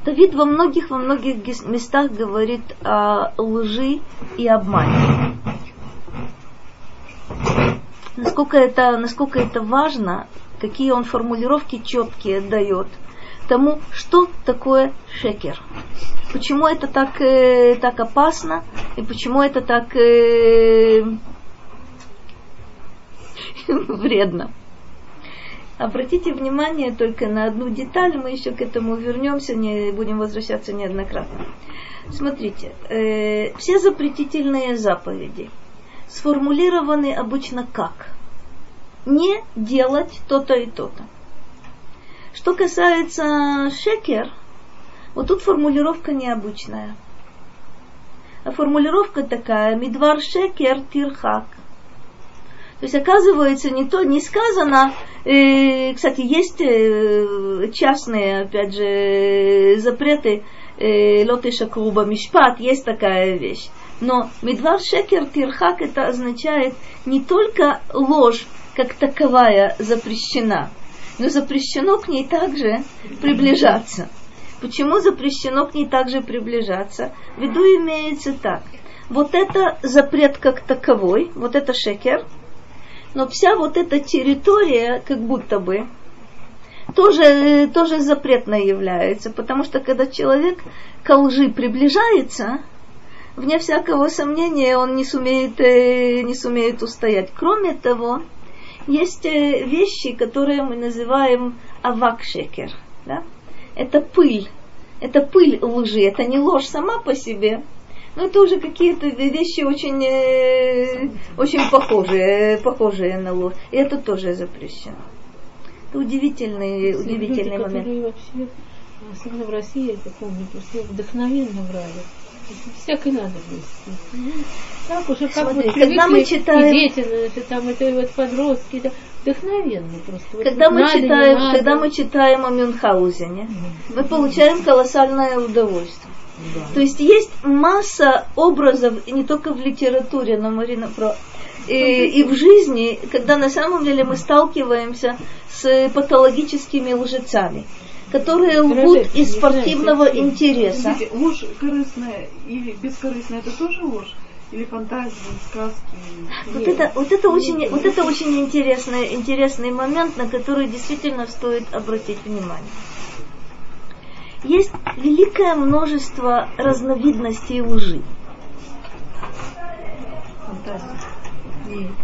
Давид во многих, во многих местах говорит о лжи и обмане. Насколько это, насколько это важно, какие он формулировки четкие дает тому, что такое шекер. Почему это так, э, так опасно и почему это так э, вредно. Обратите внимание только на одну деталь, мы еще к этому вернемся, не будем возвращаться неоднократно. Смотрите, э, все запретительные заповеди сформулированы обычно как? Не делать то-то и то-то. Что касается шекер, вот тут формулировка необычная. А формулировка такая, мидвар шекер тирхак. То есть, оказывается, не то, не сказано, э, кстати, есть э, частные, опять же, запреты э, лотыша круба мишпат, есть такая вещь. Но медвар шекер тирхак это означает не только ложь как таковая запрещена, но запрещено к ней также приближаться. Почему запрещено к ней также приближаться? В виду имеется так. Вот это запрет как таковой, вот это шекер – но вся вот эта территория, как будто бы, тоже, тоже запретной является, потому что когда человек к лжи приближается, вне всякого сомнения, он не сумеет, э, не сумеет устоять. Кроме того, есть э, вещи, которые мы называем авакшекер. Да? Это пыль. Это пыль лжи. Это не ложь сама по себе, это уже какие-то вещи очень, э, очень похожие, похожие на ложь. И это тоже запрещено. Это удивительный, Есть удивительный люди, момент. вообще, особенно в России, я помню, просто вдохновенно брали. Всякой надобности. Так уже как Смотри, вот когда мы читаем- и дети, это, там, это вот подростки, это вдохновенно просто. Вот Когда мы, надо, читаем, когда мы читаем о Мюнхгаузене, мы получаем колоссальное удовольствие. То есть есть масса образов, не только в литературе, но Марина про и, и в жизни, когда на самом деле мы сталкиваемся с патологическими лжецами, которые лгут из спортивного интереса. Смотрите, ложь корыстная или бескорыстная, это тоже ложь? Или фантазии, сказки? Вот это, вот это очень, вот это очень интересный, интересный момент, на который действительно стоит обратить внимание. Есть великое множество разновидностей лжи.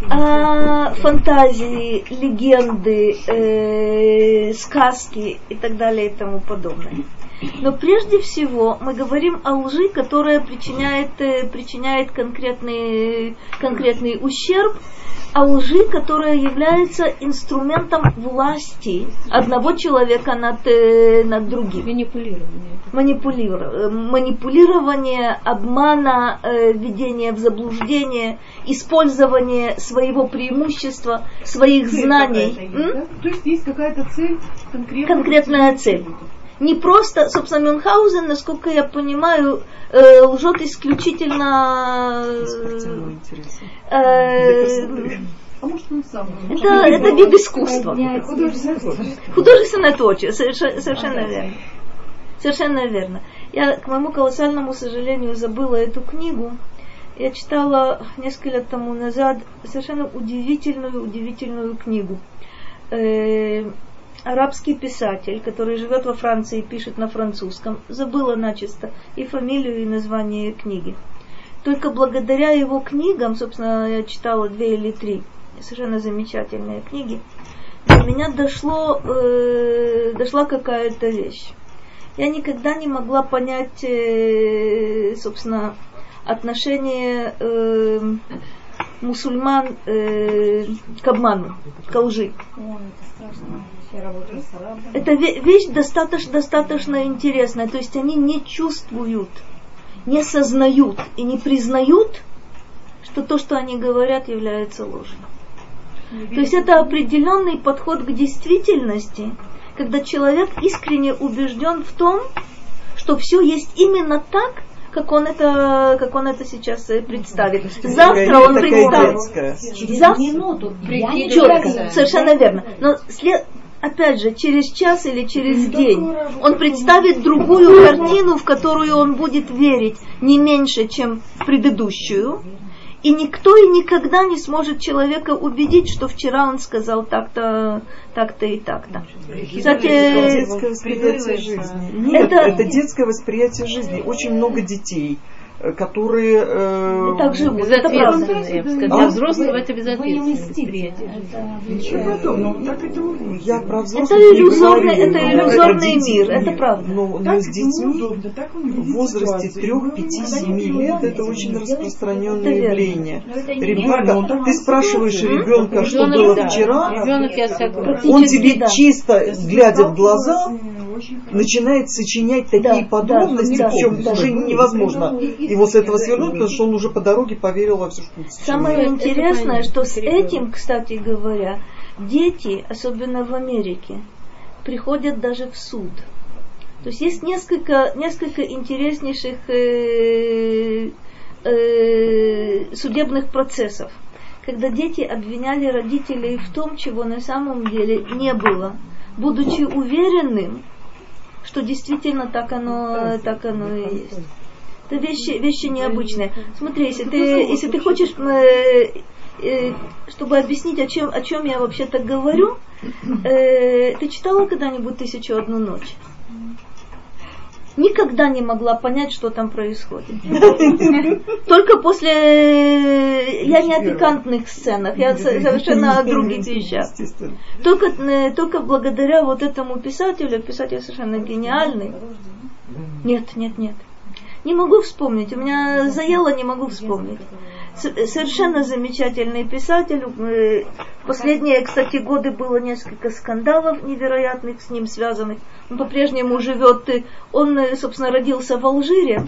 А, фантазии, легенды, э, сказки и так далее и тому подобное. Но прежде всего мы говорим о лжи, которая причиняет, э, причиняет конкретный, конкретный ущерб, о лжи, которая является инструментом власти одного человека над, э, над другим Манипулирование. манипулирование, манипулирование обмана, э, введение в заблуждение, использование своего преимущества, своих Цель знаний. есть, да? То есть есть какая-то цель конкретная. Конкретная цель. Не просто, собственно, Мюнхгаузен, насколько я понимаю, э, лжет исключительно... э, э, А может он сам? это, это вид искусства. Художественное творчество. Художественное творчество, совершенно, совершенно верно. Совершенно верно. Я, к моему колоссальному сожалению, забыла эту книгу. Я читала несколько лет тому назад совершенно удивительную, удивительную книгу. Арабский писатель, который живет во Франции и пишет на французском, забыла начисто и фамилию, и название книги. Только благодаря его книгам, собственно, я читала две или три совершенно замечательные книги, до меня дошло, э, дошла какая-то вещь. Я никогда не могла понять, э, собственно, отношение э, мусульман э, к обману, к лжи. Это ве- вещь достаточно, достаточно интересная. То есть они не чувствуют, не сознают и не признают, что то, что они говорят, является ложью. То есть это определенный подход к действительности, когда человек искренне убежден в том, что все есть именно так, как он это, как он это сейчас представит. Завтра он представит. Через Завтра- минуту. Четко, совершенно верно. Но след- опять же, через час или через день он представит другую картину, в которую он будет верить не меньше, чем в предыдущую. И никто и никогда не сможет человека убедить, что вчера он сказал так-то, так-то и так-то. Кстати, детское восприятие жизни. Это- Это, это детское восприятие жизни. Очень много детей, которые... э, так живут, это правда. Безответственно, я бы сказала. А? Взрослого это Вы не. Это это. Я про взрослых иллюзорный, это иллюзорный мир, это правда. Но, но с детьми в возрасте ситуацию. 3, Ну, 5, ну, 7 лет это очень распространенное явление. Ребенка, так ты спрашиваешь ребенка, что было вчера, он тебе чисто, глядя в глаза. Начинает сочинять такие Да, подробности, да, причем да. уже невозможно его с этого свернуть, потому что он уже по дороге поверил во все, что. Самое Это интересное, что с этим, кстати говоря, дети, особенно в Америке, приходят даже в суд. То есть есть несколько, несколько интереснейших э, э, судебных процессов, когда дети обвиняли родителей в том, чего на самом деле не было, будучи уверенным, что действительно так оно, так оно и есть. Это вещи, вещи необычные. Смотри, если ты, если ты хочешь, э, э, чтобы объяснить, о чем, о чем я вообще-то говорю, э, ты читала когда-нибудь «Тысячу одну ночь»? Никогда не могла понять, что там происходит. Только после... Я не о пикантных сценах, я совершенно о других вещах. Только, э, только благодаря вот этому писателю, писатель совершенно гениальный. Нет, нет, нет. Не могу вспомнить. У меня заело, не могу вспомнить. Совершенно замечательный писатель. Э, последние, кстати, годы было несколько скандалов невероятных с ним связанных. Он по-прежнему живет. Э, он, э, собственно, родился в Алжире.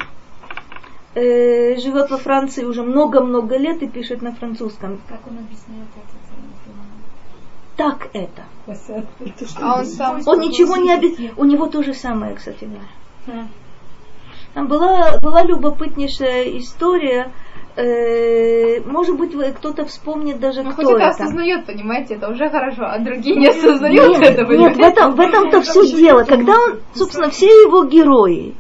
Живет во Франции уже много-много лет и пишет на французском. Как он объясняет это? Так это. А он сам... Он ничего не объясняет. У него то же самое, кстати говоря. Там была, была любопытнейшая история. Э, может быть, кто-то вспомнит даже, ну, кто хоть это. это. осознает, понимаете, это уже хорошо, а другие не осознают нет, это, Нет, в, этом, в этом-то все дело. Когда он, собственно, все его герои,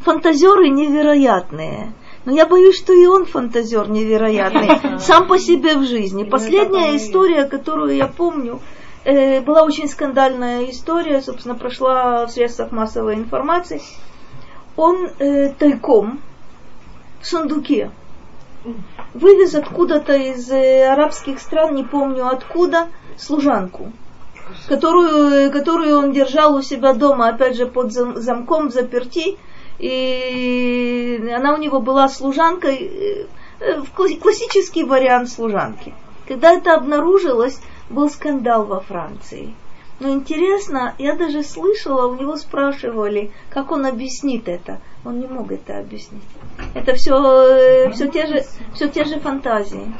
фантазеры невероятные, но я боюсь, что и он фантазер невероятный, сам по себе в жизни. Последняя история, которую я помню, э, была очень скандальная история, собственно, прошла в средствах массовой информации – он э, тайком в сундуке вывез откуда-то из э, арабских стран, не помню откуда, служанку, которую, которую он держал у себя дома, опять же, под замком в заперти, и она у него была служанкой, э, классический вариант служанки. Когда это обнаружилось, был скандал во Франции – но интересно, я даже слышала, у него спрашивали, как он объяснит это. Он не мог это объяснить. Это все, э, все, те, же, все те же фантазии.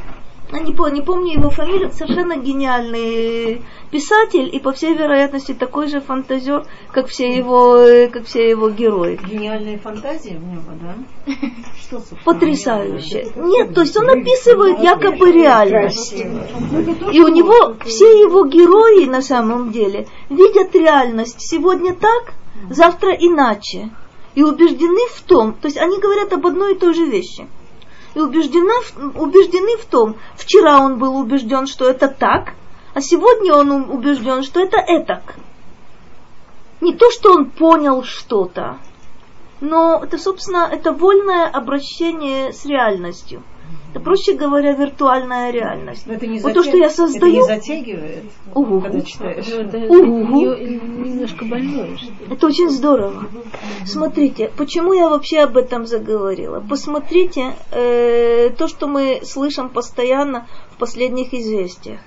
Я не, помню, не помню его фамилию, совершенно гениальный писатель и, по всей вероятности, такой же фантазер, как все его, как все его герои. Гениальные фантазии в него, да? Что, Потрясающе. Нет, то есть он описывает якобы реальность. И у него все его герои на самом деле видят реальность сегодня так, завтра иначе. И убеждены в том, то есть они говорят об одной и той же вещи. И убеждены, убеждены в том, вчера он был убежден, что это так, а сегодня он убежден, что это этак. Не то, что он понял что-то, но это, собственно, это вольное обращение с реальностью. Это, проще говоря, виртуальная реальность. Но это не вот затя... то, что я создаю... Это не затягивает, угу. когда читаешь. Ну, это угу. немножко больное. Это очень здорово. Смотрите, почему я вообще об этом заговорила? Посмотрите э, то, что мы слышим постоянно в последних известиях.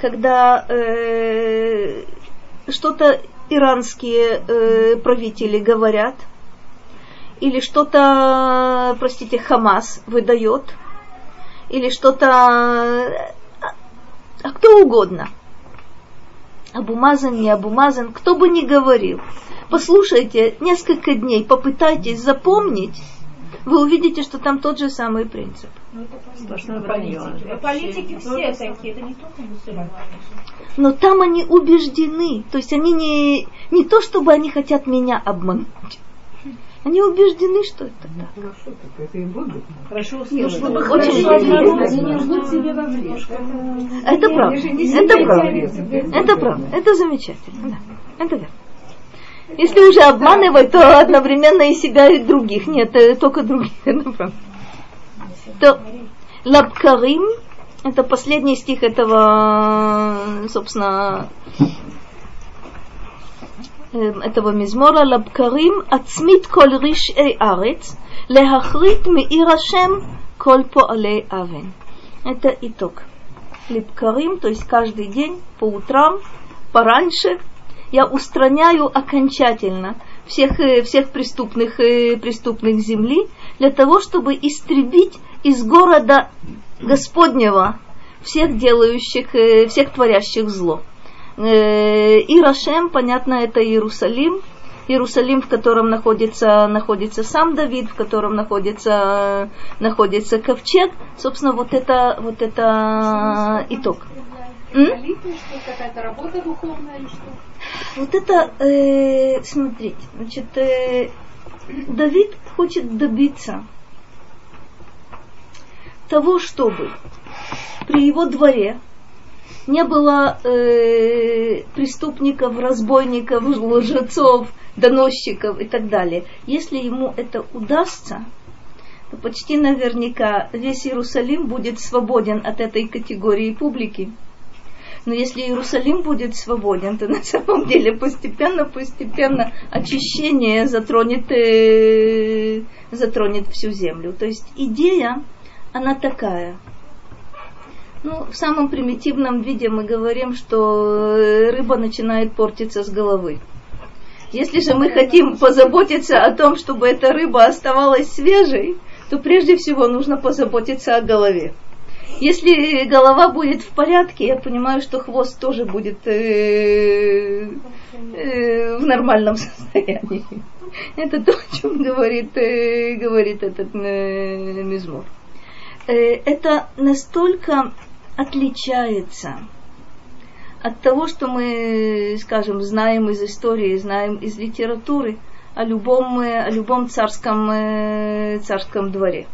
Когда э, что-то иранские э, правители говорят, или что-то, простите, Хамас выдает, или что-то, а кто угодно. Абумазан, не Абумазан, кто бы ни говорил. Послушайте несколько дней, попытайтесь запомнить, вы увидите, что там тот же самый принцип. Политики все такие, это не только мусульмане. Но там они убеждены, то есть они не, не то, чтобы они хотят меня обмануть. Они убеждены, что это так. Хорошо, так это и будет. Хорошо Очень Это правда. Это правда. Это правда. Это замечательно. Да. Это верно. Если уже обманывать, то одновременно и себя, и других. Нет, только других. Это правда. То Лабкарим, это последний стих этого, собственно, этого мизмора, לבקרים עצמית כל רשעי ארץ, להחריט מעיר השם כל פועלי אבן. Это итог. Липкарим, то есть каждый день, по утрам, пораньше, я устраняю окончательно всех, всех преступных, преступных земли для того, чтобы истребить из города Господнего всех делающих, всех творящих зло. Э, Ирашем, понятно, это Иерусалим. Иерусалим, в котором находится, находится сам Давид, в котором находится, находится ковчег. Собственно, вот это, вот это итог. Вот это, э, смотрите, значит, э, Давид хочет добиться того, чтобы при его дворе не было э, преступников, разбойников, лжецов доносчиков и так далее. Если ему это удастся, то почти наверняка весь Иерусалим будет свободен от этой категории публики. Но если Иерусалим будет свободен, то на самом деле постепенно-постепенно очищение затронет, э, затронет всю землю. То есть идея, она такая – ну, в самом примитивном виде мы говорим, что э, рыба начинает портиться с головы. Если же мы хотим позаботиться о том, чтобы эта рыба оставалась свежей, то прежде всего нужно позаботиться о голове. Если голова будет в порядке, я понимаю, что хвост тоже будет э, э, в нормальном состоянии. Это то, о чем говорит, э, говорит этот э, мизмор. Э, это настолько отличается от того, что мы, скажем, знаем из истории, знаем из литературы о любом, о любом царском, э, царском дворе,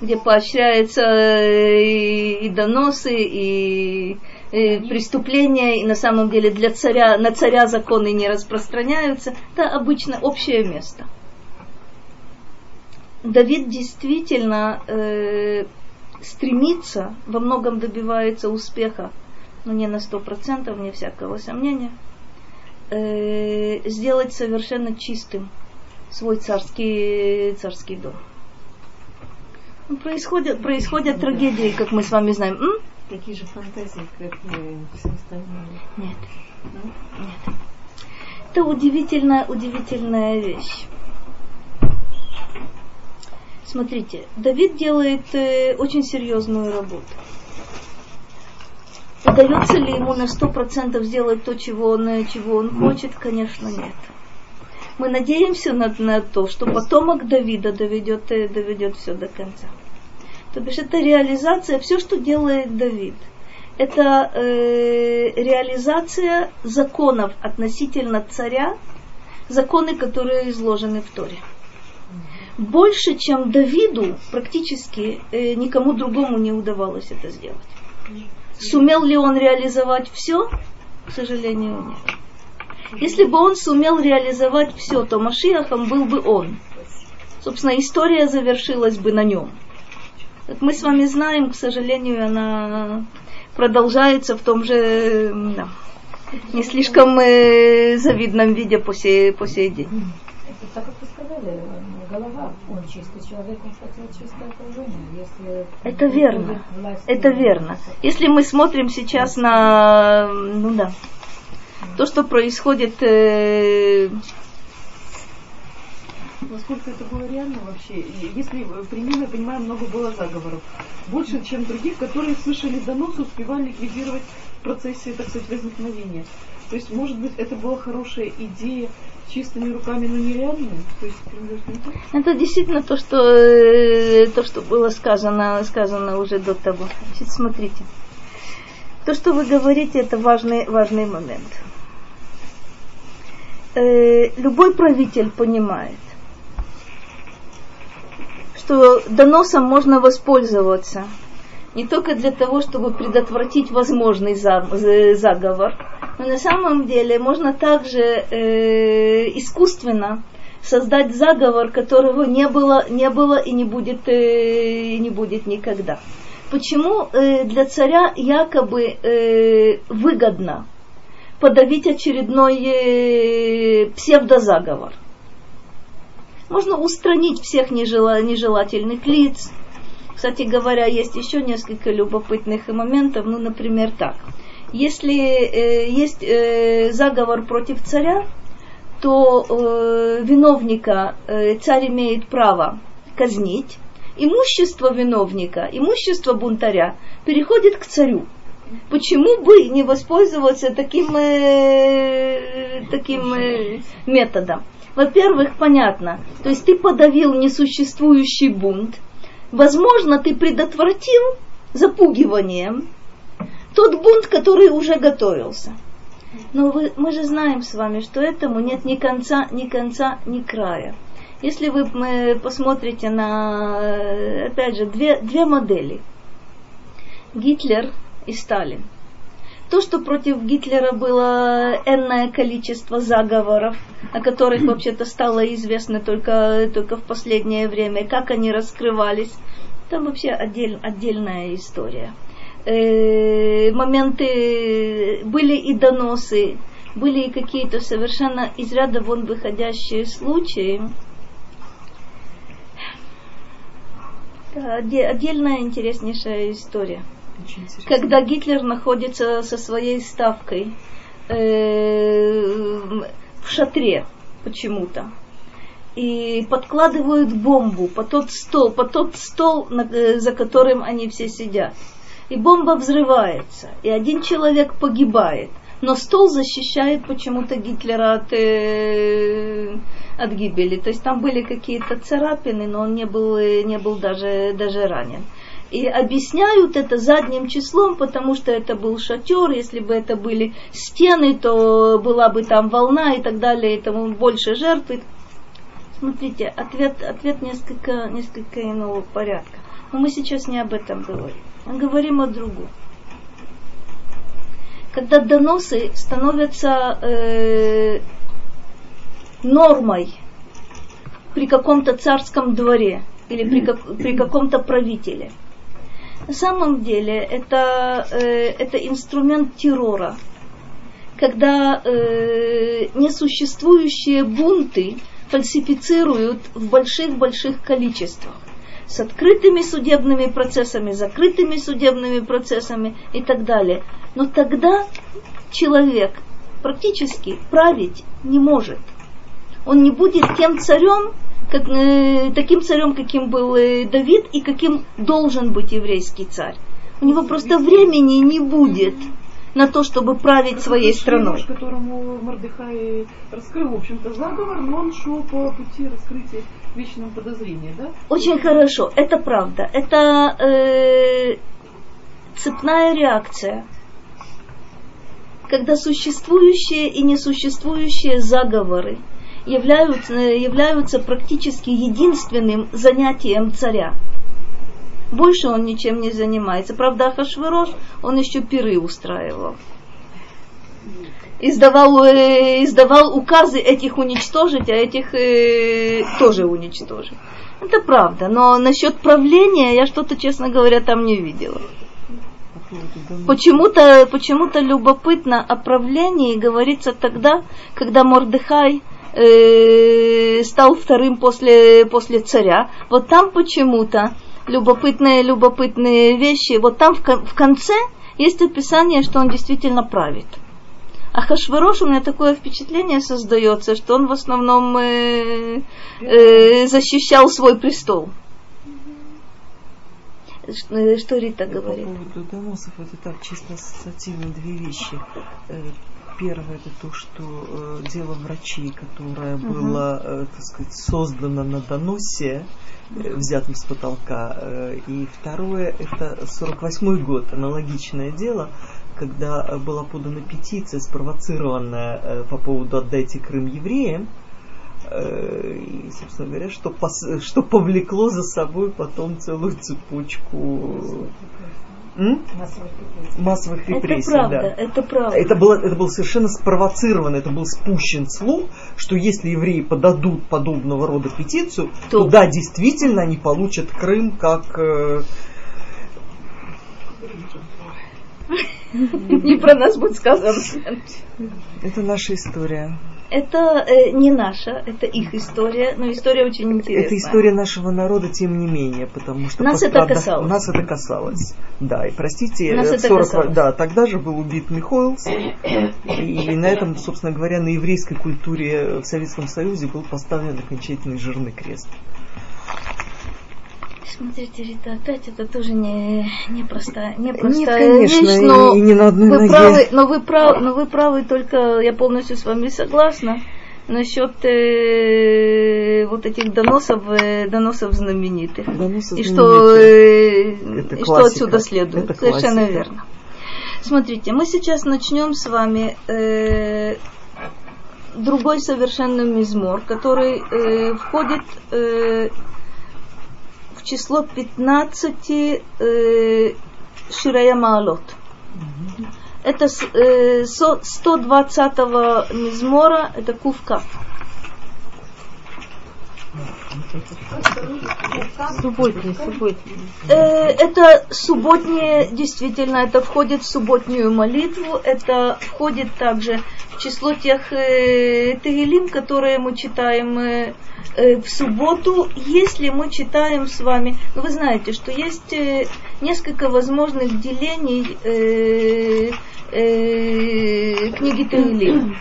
где поощряются э, и, и доносы, и, и преступления, и на самом деле для царя, на царя законы не распространяются. Это обычно общее место. Давид действительно э, стремится, во многом добивается успеха, но не на сто процентов, не всякого сомнения, э, сделать совершенно чистым свой царский, царский дом. Ну, происходят, происходят трагедии, как мы с вами знаем. М? Такие же фантазии, как и все остальные. Нет. Нет. Это удивительная, удивительная вещь. Смотрите, Давид делает э, очень серьезную работу. Удается ли ему на сто процентов сделать то, чего он, чего он хочет? Конечно, нет. Мы надеемся на, на то, что потомок Давида доведет, э, доведет все до конца. То бишь это реализация, все, что делает Давид, это э, реализация законов относительно царя, законы, которые изложены в Торе больше, чем Давиду, практически э, никому другому не удавалось это сделать. Сумел ли он реализовать все? К сожалению, нет. Если бы он сумел реализовать все, то Машиахом был бы он. Собственно, история завершилась бы на нем. Как мы с вами знаем, к сожалению, она продолжается в том же да, не слишком э, завидном виде по сей, по сей день. Это так, как вы сказали, голова, он чистый человек, он хотел чистое окружение. Если это верно. Это верно. Если мы смотрим сейчас на, ну да, то, что происходит э, насколько это было реально вообще. Если при нем, я понимаю, много было заговоров. Больше, чем других, которые слышали доносы, успевали ликвидировать в процессе, так сказать, возникновения. То есть, может быть, это была хорошая идея чистыми руками, но нереальными? То это действительно то, что, э, то, что было сказано, сказано уже до того. Значит, смотрите. То, что вы говорите, это важный, важный момент. Э, любой правитель понимает, что доносом можно воспользоваться не только для того, чтобы предотвратить возможный заговор, но на самом деле можно также э, искусственно создать заговор, которого не было, не было и не будет, э, не будет никогда. Почему э, для царя якобы э, выгодно подавить очередной э, псевдозаговор? Можно устранить всех нежела, нежелательных лиц. Кстати говоря, есть еще несколько любопытных моментов. Ну, например, так. Если э, есть э, заговор против царя, то э, виновника э, царь имеет право казнить. Имущество виновника, имущество бунтаря переходит к царю. Почему бы не воспользоваться таким, э, таким э, методом? Во-первых, понятно, то есть ты подавил несуществующий бунт, возможно, ты предотвратил запугиванием тот бунт, который уже готовился. Но вы, мы же знаем с вами, что этому нет ни конца, ни конца, ни края. Если вы посмотрите на, опять же, две, две модели. Гитлер и Сталин. То, что против Гитлера было энное количество заговоров, о которых вообще-то стало известно только, только в последнее время, как они раскрывались, там вообще отдель, отдельная история. Э, моменты были и доносы, были и какие-то совершенно из ряда вон выходящие случаи. Отдельная интереснейшая история когда Гитлер находится со своей ставкой э, в шатре почему-то и подкладывают бомбу по тот стол, по тот стол, э, за которым они все сидят. И бомба взрывается, и один человек погибает, но стол защищает почему-то Гитлера от, э, от гибели. То есть там были какие-то царапины, но он не был, не был даже, даже ранен. И объясняют это задним числом, потому что это был шатер, если бы это были стены, то была бы там волна и так далее, и тому больше жертв. Смотрите, ответ, ответ несколько, несколько иного порядка. Но мы сейчас не об этом говорим. Мы говорим о другом. Когда доносы становятся э, нормой при каком-то царском дворе или при, как, при каком-то правителе – на самом деле это, э, это инструмент террора, когда э, несуществующие бунты фальсифицируют в больших-больших количествах с открытыми судебными процессами, закрытыми судебными процессами и так далее. Но тогда человек практически править не может. Он не будет тем царем, как, э, таким царем, каким был э, Давид и каким должен быть еврейский царь. У него просто времени не будет на то, чтобы править Это своей страной. Шлемаш, которому Мордыхай раскрыл, в общем-то, заговор, но он шел по пути раскрытия вечного подозрения, да? Очень хорошо, это правда. Это э, цепная реакция когда существующие и несуществующие заговоры являются, являются практически единственным занятием царя. Больше он ничем не занимается. Правда, Ахашвирош, он еще пиры устраивал. Издавал, э, издавал указы этих уничтожить, а этих э, тоже уничтожить. Это правда, но насчет правления я что-то, честно говоря, там не видела. Почему-то почему любопытно о правлении говорится тогда, когда Мордыхай э, стал вторым после, после царя. Вот там почему-то любопытные, любопытные вещи. Вот там в, в конце есть описание, что он действительно правит. А Хашварош у меня такое впечатление создается, что он в основном э, э, защищал свой престол. Что, э, что Рита говорит? По поводу доносов, это так чисто ассоциативно две вещи. Э, Первое это то, что э, дело врачей, которое угу. было, э, так сказать, создано на доносе, э, взятом с потолка. Э, и второе это 48 год, аналогичное дело, когда была подана петиция, спровоцированная э, по поводу «Отдайте Крым евреям», э, и, собственно говоря, что, пос, что повлекло за собой потом целую цепочку массовых репрессий. Это правда, да. это правда. Это было, это было совершенно спровоцировано, это был спущен слух, что если евреи подадут подобного рода петицию, то, то да, действительно они получат Крым как... Э... Не про нас будет сказано. Это наша история. Это э, не наша, это их история, но история очень интересная. Это история нашего народа, тем не менее, потому что нас это касалось. Нас это касалось. Да, и простите, нас 40, это касалось. да, тогда же был убит Михоэлс, и на этом, собственно говоря, на еврейской культуре в Советском Союзе был поставлен окончательный жирный крест. Смотрите, Рита, опять это тоже не, не простая, не простая Нет, конечно, вещь, но и не на одной вы ноге. правы, но вы правы, но вы правы, только я полностью с вами согласна насчет э, вот этих доносов, э, доносов знаменитых. Доносов и что, э, и что отсюда следует. Это Совершенно классика. верно. Смотрите, мы сейчас начнем с вами э, другой совершенно мизмор, который э, входит э, число 15 э, Ширая Маалот. Это э, 120-го мизмора, это кувка. Субботние, субботние. Э, это субботние, действительно, это входит в субботнюю молитву, это входит также в число тех э, которые мы читаем э, э, в субботу, если мы читаем с вами, ну, вы знаете, что есть несколько возможных делений книги Тегелим.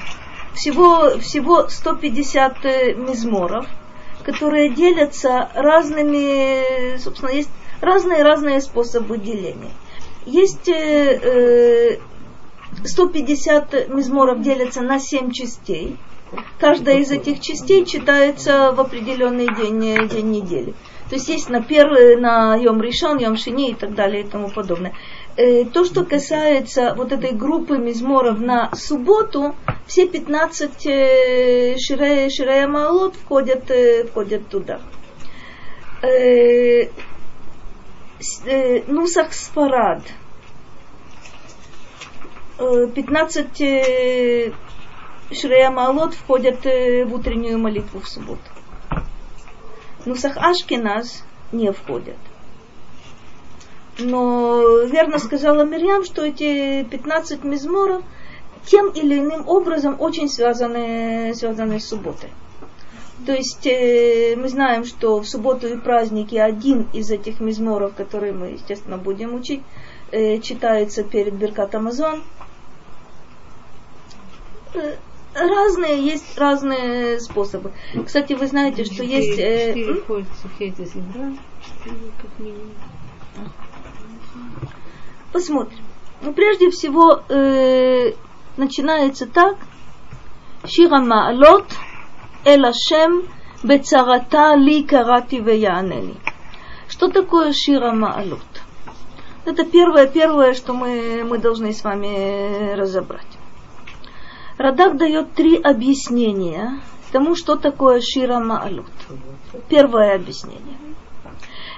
Всего, всего 150 э, мизморов – которые делятся разными, собственно, есть разные-разные способы деления. Есть э, 150 э, мизморов делятся на 7 частей. Каждая из этих частей читается в определенный день, день недели. То есть есть на первый, на Йом Ришон, Йом Шини и так далее и тому подобное. Э, то, что касается вот этой группы мизморов на субботу, все 15 э, Ширея, Ширея Маалот входят, э, входят туда. Нусах Спарад. 15 Ширея Маалот входят в утреннюю молитву в субботу. Нусах Ашкиназ не входят. Но верно сказала Мирьям, что эти 15 мизморов тем или иным образом очень связаны, связаны с субботой. То есть э, мы знаем, что в субботу и праздники один из этих мизморов, которые мы, естественно, будем учить, э, читается перед Беркат Амазон. Э, разные, есть разные способы. Кстати, вы знаете, что есть... Э, Посмотрим. Ну, прежде всего, э, начинается так. Шира Маалот, Эла Шем, Бецарата Ли Карати Веянели. Что такое Шира Маалот? Это первое, первое, что мы, мы должны с вами разобрать. Радак дает три объяснения тому, что такое Шира Маалот. Первое объяснение.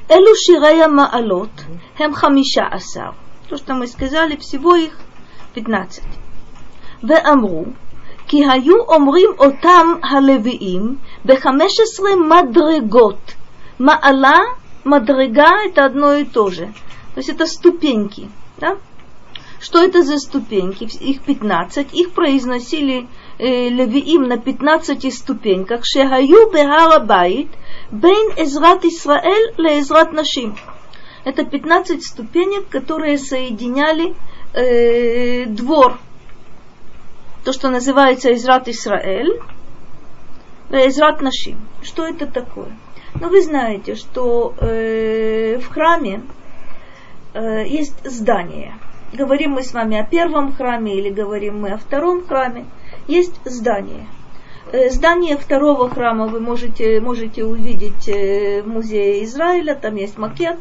Элу Ширая Маалот, Хем Хамиша Асар То, что мы сказали, всего их 15. ואמרו, כי היו אומרים אותם הלוויים ב-15 מדרגות. Маала, мадрега – это одно и то же. То есть это ступеньки. Да? Что это за ступеньки? Их 15. Их произносили э, левиим на 15 ступеньках. Шехаю бехарабайт бейн эзрат Исраэль ле эзрат нашим. Это 15 ступенек, которые соединяли э, двор, то, что называется Израт Исраэль, э, Израт Нашим. Что это такое? Ну, вы знаете, что э, в храме э, есть здание. Говорим мы с вами о первом храме или говорим мы о втором храме. Есть здание. Э, здание второго храма вы можете, можете увидеть э, в музее Израиля, там есть макет.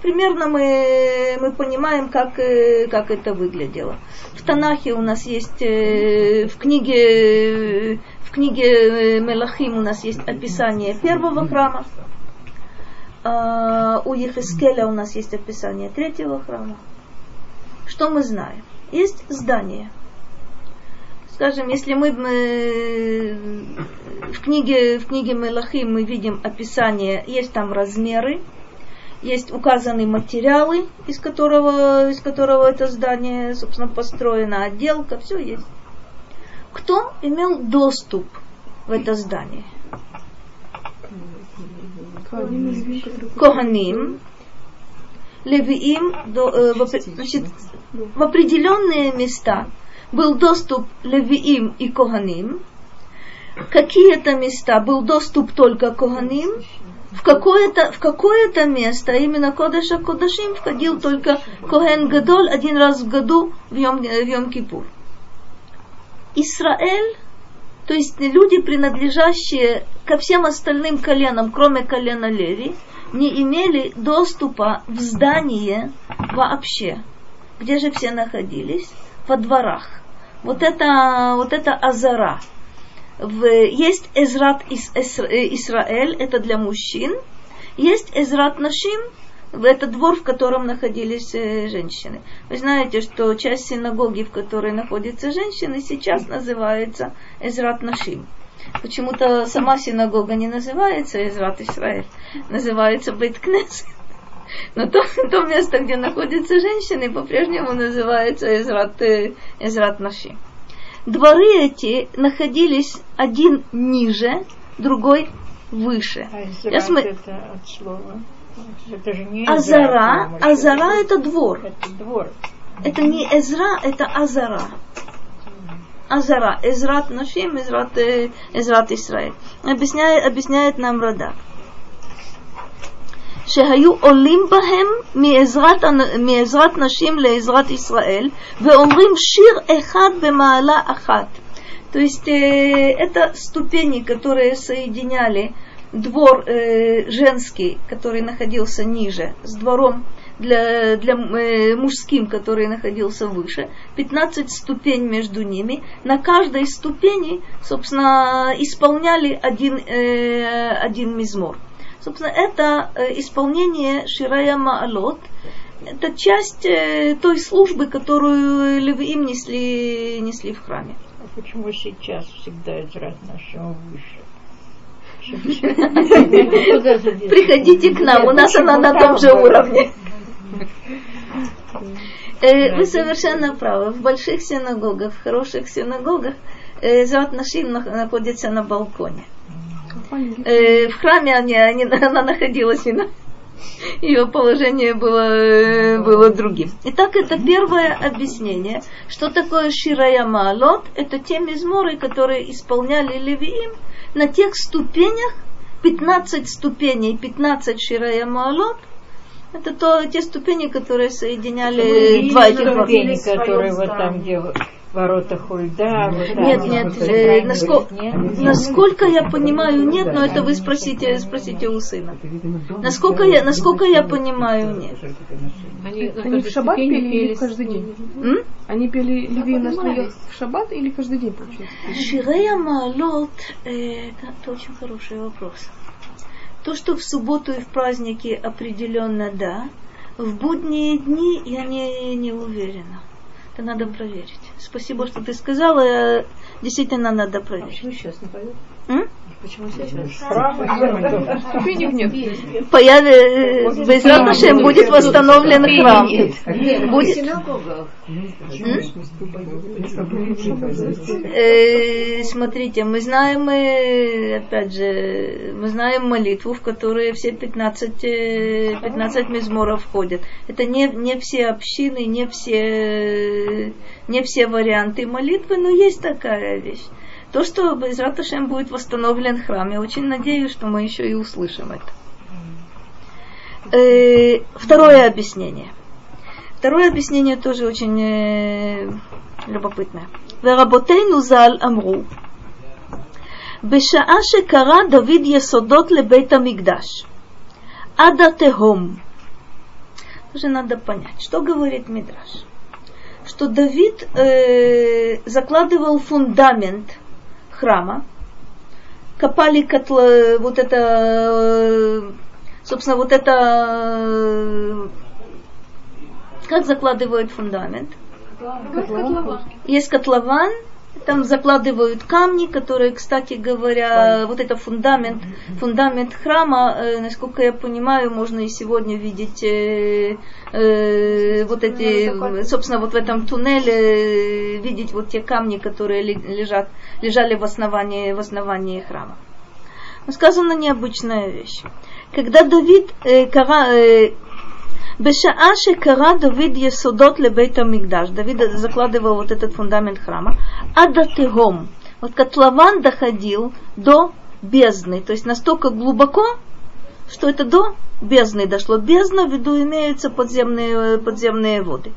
Примерно мы, мы понимаем, как, э, как это выглядело. В Танахе у нас есть, э, в книге, в книге э, Мелахим у нас есть описание первого храма. А, у Ехескеля у нас есть описание третьего храма. Что мы знаем? Есть здание. Скажем, если мы в книге, в книге Мелахим мы видим описание, есть там размеры, есть указаны материалы, из которого, из которого это здание, собственно, построено, отделка, все есть. Кто имел доступ в это здание? Коганим, Левиим, э, значит, в определенные места был доступ Левиим и Коганим. Какие-то места был доступ только Коганим, в какое-то, в какое-то место, именно Кодеша Кодашим, входил только Коген Гадоль один раз в году в Йом, в Йом Кипур. Израиль, то есть люди, принадлежащие ко всем остальным коленам, кроме колена Леви, не имели доступа в здание вообще. Где же все находились? Во дворах. Вот это, вот это Азара – в, есть Эзрат Ис, Ис, Исраэль, это для мужчин, есть Эзрат Нашим, в этот двор, в котором находились э, женщины. Вы знаете, что часть синагоги, в которой находятся женщины, сейчас называется Эзрат Нашим. Почему-то сама синагога не называется Эзрат Исраэль, называется Бейткнес. Но то, то место, где находятся женщины, по-прежнему называется Эзрат, э, Эзрат Нашим. Дворы эти находились один ниже, другой выше. А см... это от слова. Это же не Азара, Эзра, Азара это двор. Это двор. Это не Эзра, это Азара. Азара, Эзрат Нашим, Эзрат, э, Эзрат Исраэль. Объясняет, объясняет нам Радак. שהיו עולים בהם מעזרת, מעזרת נשים לעזרת ישראל ואומרים שיר אחד במעלה אחת. То есть э, это ступени, которые соединяли двор э, женский, который находился ниже, с двором для, для э, мужским, который находился выше, 15 ступень между ними. На каждой ступени, собственно, исполняли один, э, один мизмор. Собственно, это э, исполнение Ширая Маалот. Это часть э, той службы, которую Левиим несли, несли в храме. А почему сейчас всегда Эзрат нашего выше? Приходите к нам, у нас она на том же уровне. Э, вы совершенно правы. В больших синагогах, в хороших синагогах Зат Нашим находится на балконе. Э, в храме они, они, она находилась и на, ее положение было, было другим. Итак, это первое объяснение. Что такое Ширая Маалот? Это те мизморы, которые исполняли Левиим на тех ступенях, 15 ступеней, 15 Ширая Маалот, это то, те ступени, которые соединяли два этих ступени, которые вот там, где ворота Хульда. Вот нет, нет, э, насколько, нет, насколько я понимаю, нет, но это вы спросите, спросите у сына. Насколько я, насколько я понимаю, нет. Они, Они в шаббат пели или каждый день? М? Они пели Леви на в шаббат или каждый день, получается? Ширея Маалот, э, это очень хороший вопрос. То, что в субботу и в праздники определенно да, в будние дни я не, не уверена. Это надо проверить. Спасибо, что ты сказала. Действительно надо проверить. А почему сейчас не пойдет? М? Почему сейчас? Ступенек нет. Безрат Ашем будет восстановлен храм. Будет. Э, смотрите, мы знаем, мы, опять же, мы знаем молитву, в которой все 15, 15 мизморов входят. Это не, не все общины, не все, не все варианты молитвы, но есть такая вещь То, что Безрат Ашем будет восстановлен храм, я очень надеюсь, что мы еще и услышим это. Э, второе объяснение. Второе объяснение тоже очень э, любопытное. ורבותינו ז"ל אמרו, בשעה שקרא דוד יסודות לבית המקדש, עד התהום, тоже надо понять, что говорит Мидраш. Что Давид э, закладывал фундамент храма, копали котла, вот это, собственно, вот это, как закладывают фундамент? Котлован. Есть котлован, там закладывают камни, которые, кстати говоря, вот это фундамент, фундамент храма, э, насколько я понимаю, можно и сегодня видеть э, э, вот эти, собственно, вот в этом туннеле э, видеть вот те камни, которые лежат, лежали в основании, в основании храма. Но сказана необычная вещь. Когда Давид э, кара, э, Бешаа шекара Давид есудот лебейт Мигдаш. Давид закладывал вот этот фундамент храма. Адатегом. Вот котлован доходил до бездны. То есть настолько глубоко, что это до бездны дошло. Бездна в виду имеются подземные, подземные воды.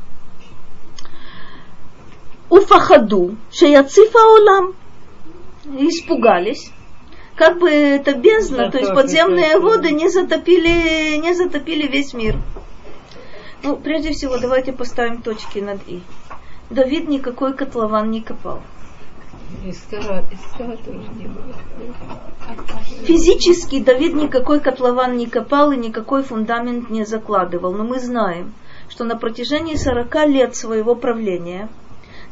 Уфахаду, шеяцифа улам. Испугались как бы это бездна, да, то есть подземные воды не затопили, не затопили весь мир. Ну, прежде всего, давайте поставим точки над «и». Давид никакой котлован не копал. Физически Давид никакой котлован не копал и никакой фундамент не закладывал. Но мы знаем, что на протяжении 40 лет своего правления –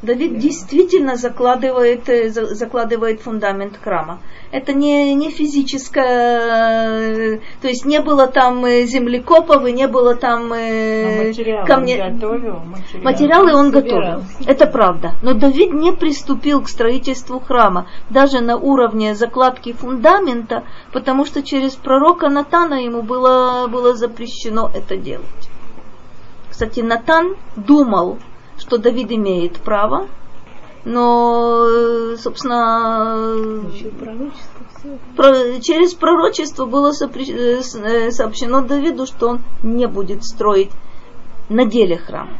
Давид действительно закладывает, э, закладывает фундамент храма. Это не, не физическое, то есть не было там э, землекопов и не было там э, материалы камня. Он готовил, материалы. материалы он готовил. Это правда. Но Давид не приступил к строительству храма, даже на уровне закладки фундамента, потому что через пророка Натана ему было, было запрещено это делать. Кстати, Натан думал, что Давид имеет право, но, собственно, через пророчество было э, сообщено Давиду, что он не будет строить на деле храм.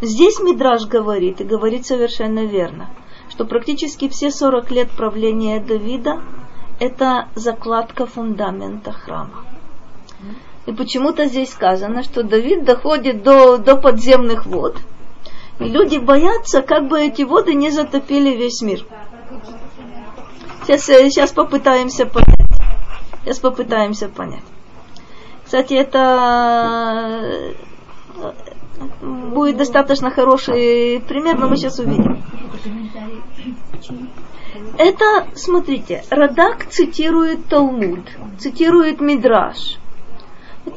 Здесь Мидраж говорит, и говорит совершенно верно, что практически все 40 лет правления Давида – это закладка фундамента храма. И почему-то здесь сказано, что Давид доходит до, до подземных вод – люди боятся, как бы эти воды не затопили весь мир. Сейчас, сейчас попытаемся понять. Сейчас попытаемся понять. Кстати, это э, будет достаточно хороший пример, но мы сейчас увидим. Это, смотрите, Радак цитирует Талмуд, цитирует Мидраш.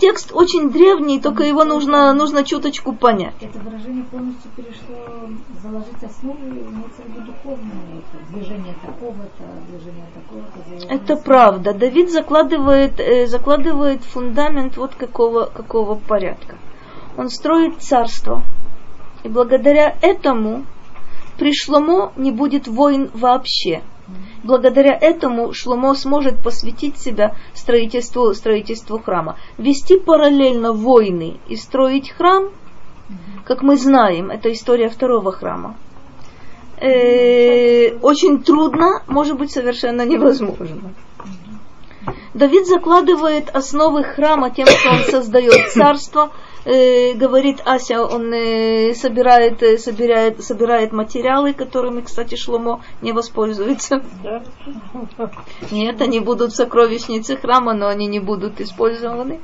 Текст очень древний, только его нужно, нужно чуточку понять. Это выражение полностью перешло заложить основы, имеется в виду духовное, движение такого-то, движение такого-то. Это правда. Давид закладывает, э, закладывает фундамент вот какого, какого порядка. Он строит царство. И благодаря этому при Шломо не будет войн вообще. Благодаря этому Шломо сможет посвятить себя строительству, строительству храма. Вести параллельно войны и строить храм, как мы знаем, это история второго храма, э, очень трудно, может быть совершенно невозможно. Давид закладывает основы храма тем, что он создает царство, э, говорит Ася, он э, собирает, э, собирает, собирает материалы, которыми, кстати, Шломо не воспользуется. Да. Нет, они будут в сокровищнице храма, но они не будут использованы.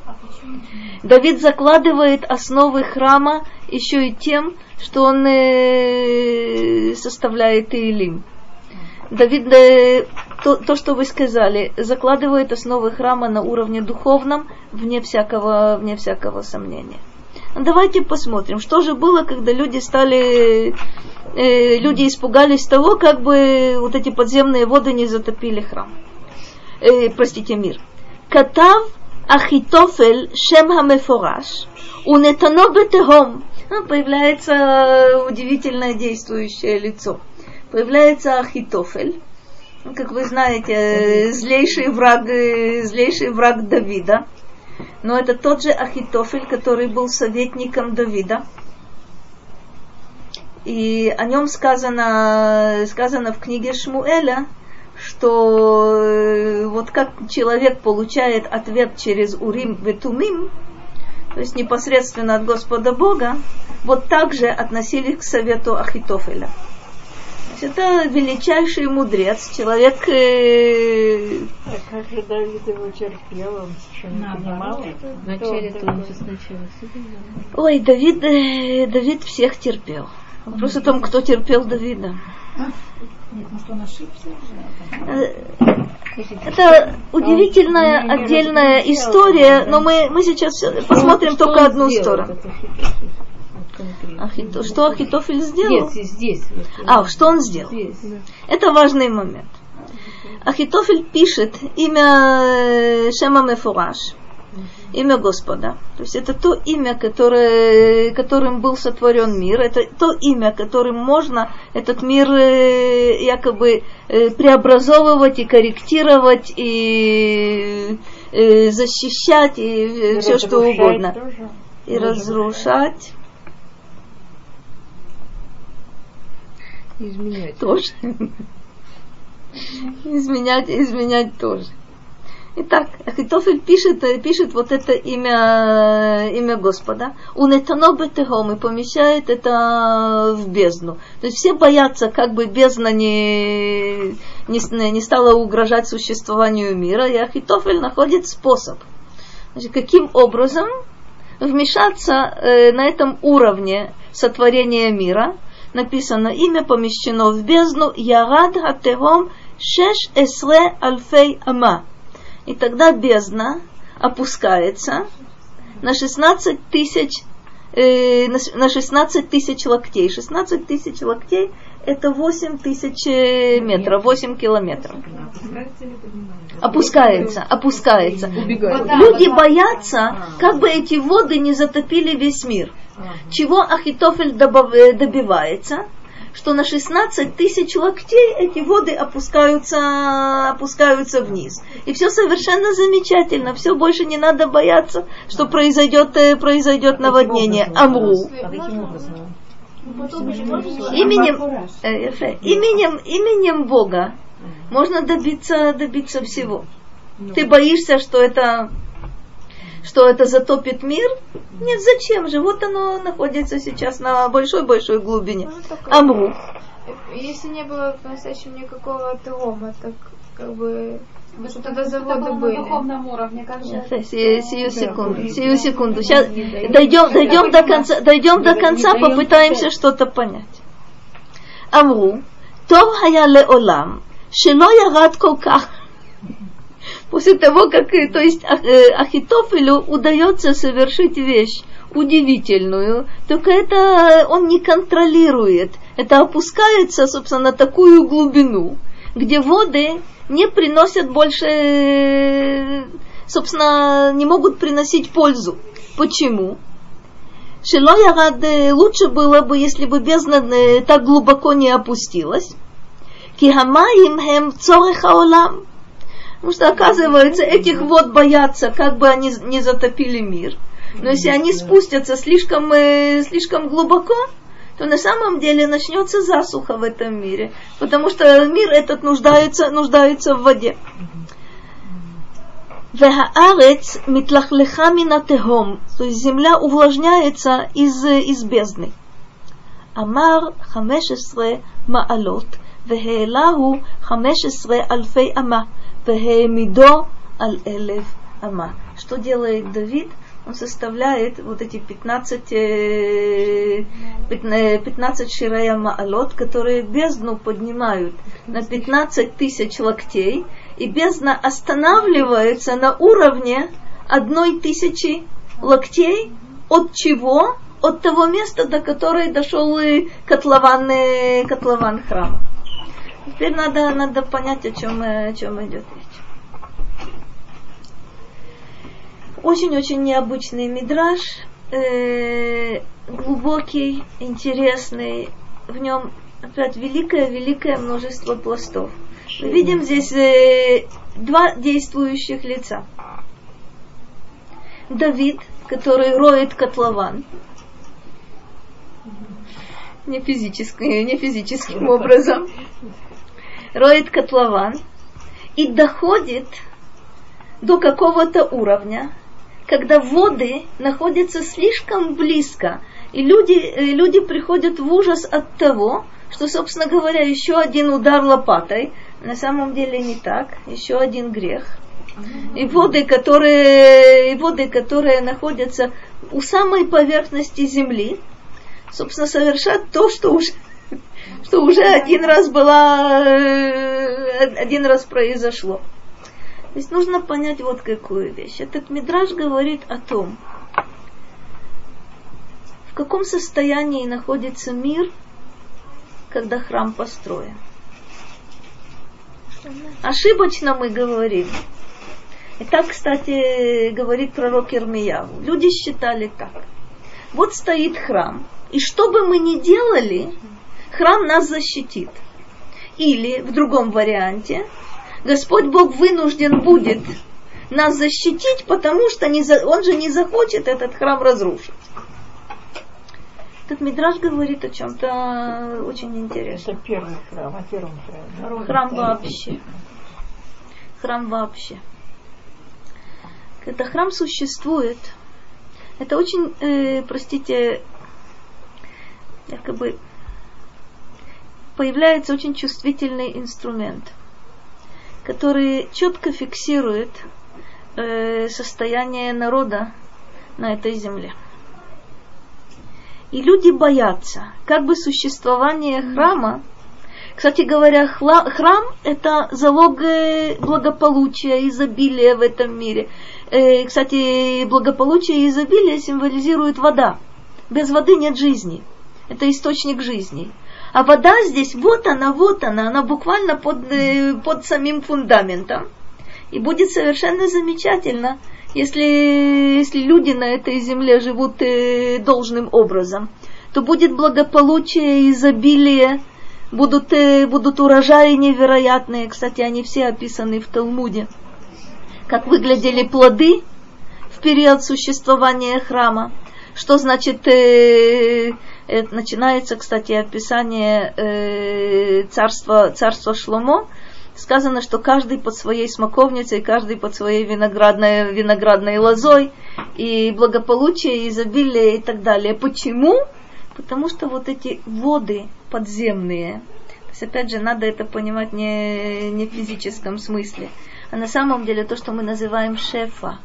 Давид закладывает основы храма еще и тем, что он э, составляет Иелим. Давид, э, то, то, что вы сказали, закладывает основы храма на уровне духовном, вне всякого, вне всякого сомнения. Давайте посмотрим, что же было, когда люди стали, э, люди испугались того, как бы вот эти подземные воды не затопили храм. Э, простите, мир. Катав Ахитофель Шем Хамефораш Унетано Бетехом. Появляется удивительное действующее лицо. Появляется Ахитофель, как вы знаете, злейший враг, злейший враг Давида но это тот же Ахитофель, который был советником Давида. И о нем сказано, сказано в книге Шмуэля, что э, вот как человек получает ответ через Урим Ветумим, то есть непосредственно от Господа Бога, вот так же относились к совету Ахитофеля это величайший мудрец, человек... Э... А как же Давид его терпел, он совершенно не понимал. Вначале то он сначала Ой, Давид, э, Давид всех терпел. Вопрос о том, кто терпел Давида. Нет, может он ошибся? Э, это удивительная отдельная история, но мы, мы сейчас посмотрим только одну сторону. Ахито... Что Ахитофель сделал? Здесь, здесь. А, что он сделал? Здесь. Это важный момент. Ахитофель пишет имя э, Шема Мефураж, имя Господа. То есть это то имя, которое, которым был сотворен мир, это то имя, которым можно этот мир э, якобы э, преобразовывать и корректировать и защищать и, и все что угодно. Тоже. И разрушать. Изменять. Тоже. Изменять, изменять тоже. Итак, Ахитофель пишет, пишет вот это имя, имя Господа. У Бетехом и помещает это в бездну. То есть все боятся, как бы бездна не, не, не стала угрожать существованию мира, и Ахитофель находит способ. Значит, каким образом вмешаться э, на этом уровне сотворения мира. Написано, имя помещено в бездну Ярад Хатевом Шеш Эсре Альфей Ама и тогда бездна опускается на 16 тысяч э, на 16 тысяч локтей. 16 тысяч локтей это 8 тысяч э, метров, 8 километров. Опускается, опускается. Люди боятся, как бы эти воды не затопили весь мир. Чего Ахитофель э, добивается? что на 16 тысяч локтей эти воды опускаются, опускаются вниз. И все совершенно замечательно, все больше не надо бояться, что произойдет, э, произойдет наводнение. Амру. Именем, э, именем, именем Бога можно добиться, добиться всего. Ты боишься, что это что это затопит мир? Нет, зачем же? Вот оно находится сейчас на большой-большой глубине. Ну, Амру. Если не было по-настоящему никакого отлома, так как бы Потому что тогда заводы были. На духовном уровне, как же. Сию, сию секунду, сию секунду. Сейчас дойдем, дойдем до конца, дойдем до конца, попытаемся что-то понять. Амру, Тов хая леолам, шило ярад коках после того, как, э, то есть э, Ахитофелю удается совершить вещь удивительную, только это он не контролирует. Это опускается, собственно, на такую глубину, где воды не приносят больше, собственно, не могут приносить пользу. Почему? Шило Ярад лучше было бы, если бы бездна э, так глубоко не опустилась. Кихамаим хем цорех аолам. Потому что, оказывается, этих вод боятся, как бы они не затопили мир. Но если они спустятся слишком, э, слишком глубоко, то на самом деле начнется засуха в этом мире, потому что мир этот нуждается, нуждается в воде. Вехаарец митлахлеха минатехом, то есть земля увлажняется из, из бездны. Амар хамешесре маалот, вехеэлаху хамешесре альфей ама. Вегемидо аль элев ама. Что делает Давид? Он составляет вот эти 15, 15 ширая маалот, которые бездну поднимают на 15 тысяч локтей, и бездна останавливается на уровне одной тысячи локтей, от чего? От того места, до которой дошел котлован, котлован храма. Теперь надо, надо понять, о чем, о чем идет речь. Очень-очень необычный мидраж, э, глубокий, интересный. В нем опять великое-великое множество пластов. Мы видим здесь э, два действующих лица. Давид, который роет котлован, не, физически, не физическим образом роет котлован и доходит до какого-то уровня, когда воды находятся слишком близко, и люди, э, люди приходят в ужас от того, что, собственно говоря, еще один удар лопатой, на самом деле не так, еще один грех. И воды, которые, и воды, которые находятся у самой поверхности земли, собственно, совершат то, что уже что уже один раз была, э, один раз произошло. То нужно понять вот какую вещь. Этот мидраж говорит о том, в каком состоянии находится мир, когда храм построен. Ошибочно мы говорим. И так, кстати, говорит пророк Ирмияву. Люди считали так. Вот стоит храм, и что бы мы ни делали, храм нас защитит. Или в другом варианте, Господь Бог вынужден будет нас защитить, потому что не за, Он же не захочет этот храм разрушить. Этот Мидраж говорит о чем-то очень интересном. Это первый храм, а первый храм. Храм вообще. Храм вообще. Когда храм существует, это очень, э, простите, якобы появляется очень чувствительный инструмент, который четко фиксирует э, состояние народа на этой земле. И люди боятся, как бы существование храма, кстати говоря, храм – это залог благополучия, изобилия в этом мире. Э, кстати, благополучие и изобилие символизирует вода. Без воды нет жизни. Это источник жизни. А вода здесь, вот она, вот она, она буквально под, э, под самим фундаментом. И будет совершенно замечательно, если, если люди на этой земле живут э, должным образом, то будет благополучие, изобилие, будут, э, будут урожаи невероятные. Кстати, они все описаны в Талмуде. Как выглядели плоды в период существования храма. Что значит, э, э, начинается, кстати, описание э, царства, царства Шломо, сказано, что каждый под своей смоковницей, каждый под своей виноградной, виноградной лозой, и благополучие, и изобилие и так далее. Почему? Потому что вот эти воды подземные, то есть опять же надо это понимать не, не в физическом смысле, а на самом деле то, что мы называем шефа,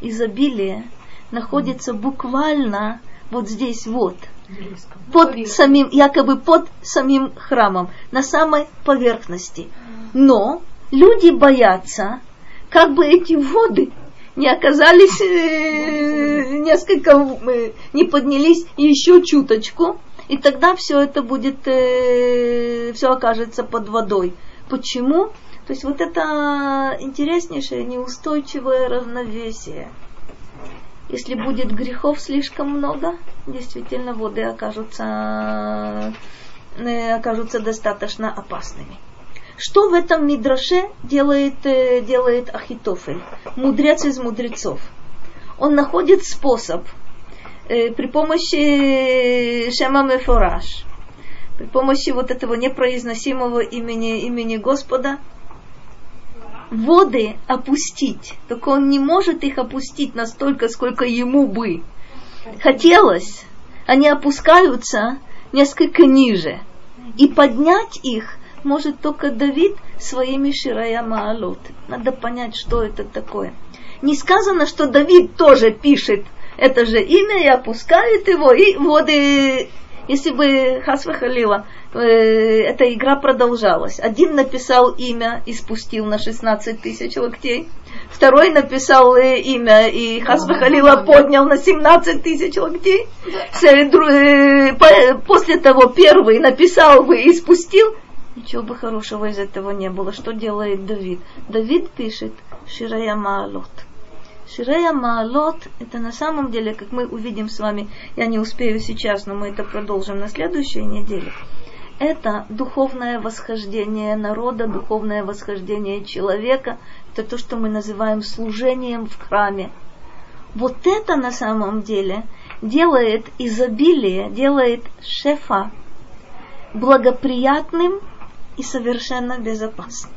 изобилие, находится буквально вот здесь вот, под самим, якобы под самим храмом, на самой поверхности. Но люди боятся, как бы эти воды не оказались э, несколько, э, не поднялись еще чуточку, и тогда все это будет, э, все окажется под водой. Почему? То есть вот это интереснейшее неустойчивое равновесие. Если будет грехов слишком много, действительно воды окажутся, э, окажутся достаточно опасными. Что в этом мидраше делает, э, делает Ахитофель, мудрец из мудрецов? Он находит способ э, при помощи Шема Мефораш, при помощи вот этого непроизносимого имени, имени Господа, воды опустить. Только он не может их опустить настолько, сколько ему бы хотелось. Они опускаются несколько ниже. И поднять их может только Давид своими Ширая Маалот. Надо понять, что это такое. Не сказано, что Давид тоже пишет это же имя и опускает его, и воды, если бы Хасва Халила, э, эта игра продолжалась. Один написал имя и спустил на 16 тысяч локтей, второй написал э, имя и Хасва Халила поднял на 17 тысяч локтей, э, после того первый написал бы и спустил, Ничего бы хорошего из этого не было. Что делает Давид? Давид пишет Ширая Маалот. Ширая Маалот – это на самом деле, как мы увидим с вами, я не успею сейчас, но мы это продолжим на следующей неделе. Это духовное восхождение народа, духовное восхождение человека. Это то, что мы называем служением в храме. Вот это на самом деле делает изобилие, делает шефа благоприятным и совершенно безопасно.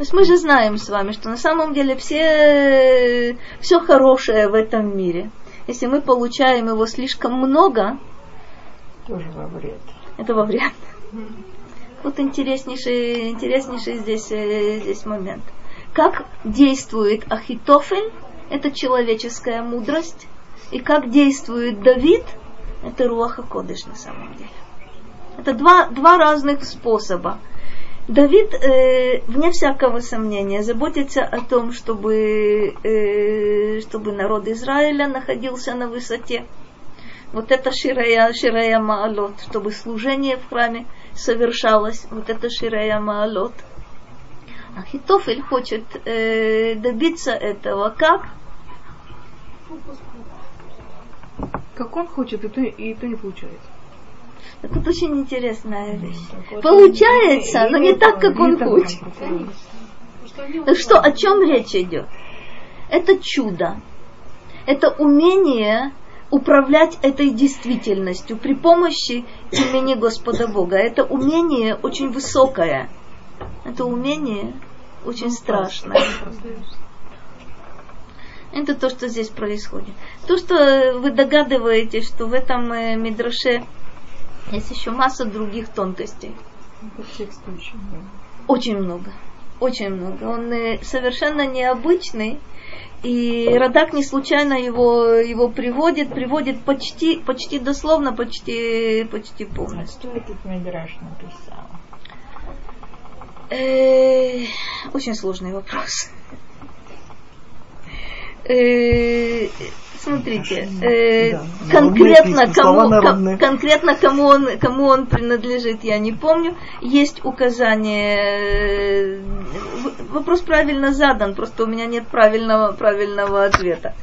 То есть мы же знаем с вами, что на самом деле все, все хорошее в этом мире, если мы получаем его слишком много, тоже во вред. Это во вред. Вот интереснейший, интереснейший здесь, э, здесь момент. Как действует Ахитофель, это человеческая мудрость, и как действует Давид, это Руаха Кодыш на самом деле. Это два, два разных способа. Давид, э, вне всякого сомнения, заботится о том, чтобы, э, чтобы народ Израиля находился на высоте. Вот это Ширая, Ширая Маалот, чтобы служение в храме совершалось. Вот это Ширая Маалот. Ахитофель хочет э, добиться этого. Как? Как он хочет, и то, и то не получается. Так вот очень интересная вещь. Получается, но не так, как он хочет. Так что, о чем речь идет? Это чудо. Это умение управлять этой действительностью при помощи имени Господа Бога. Это умение очень высокое. Это умение очень страшное. Это то, что здесь происходит. То, что вы догадываетесь, что в этом э, мидраше есть еще масса других тонкостей. очень много. Очень много. Он э, совершенно необычный. И Радак не случайно его, его приводит, приводит почти, почти дословно, почти, почти полностью. А что этот Мидраш написал? Э, очень сложный вопрос. Э, смотрите, э, да, конкретно, кому, конкретно кому он, кому он принадлежит, я не помню. Есть указание. Вопрос правильно задан, просто у меня нет правильного, правильного ответа.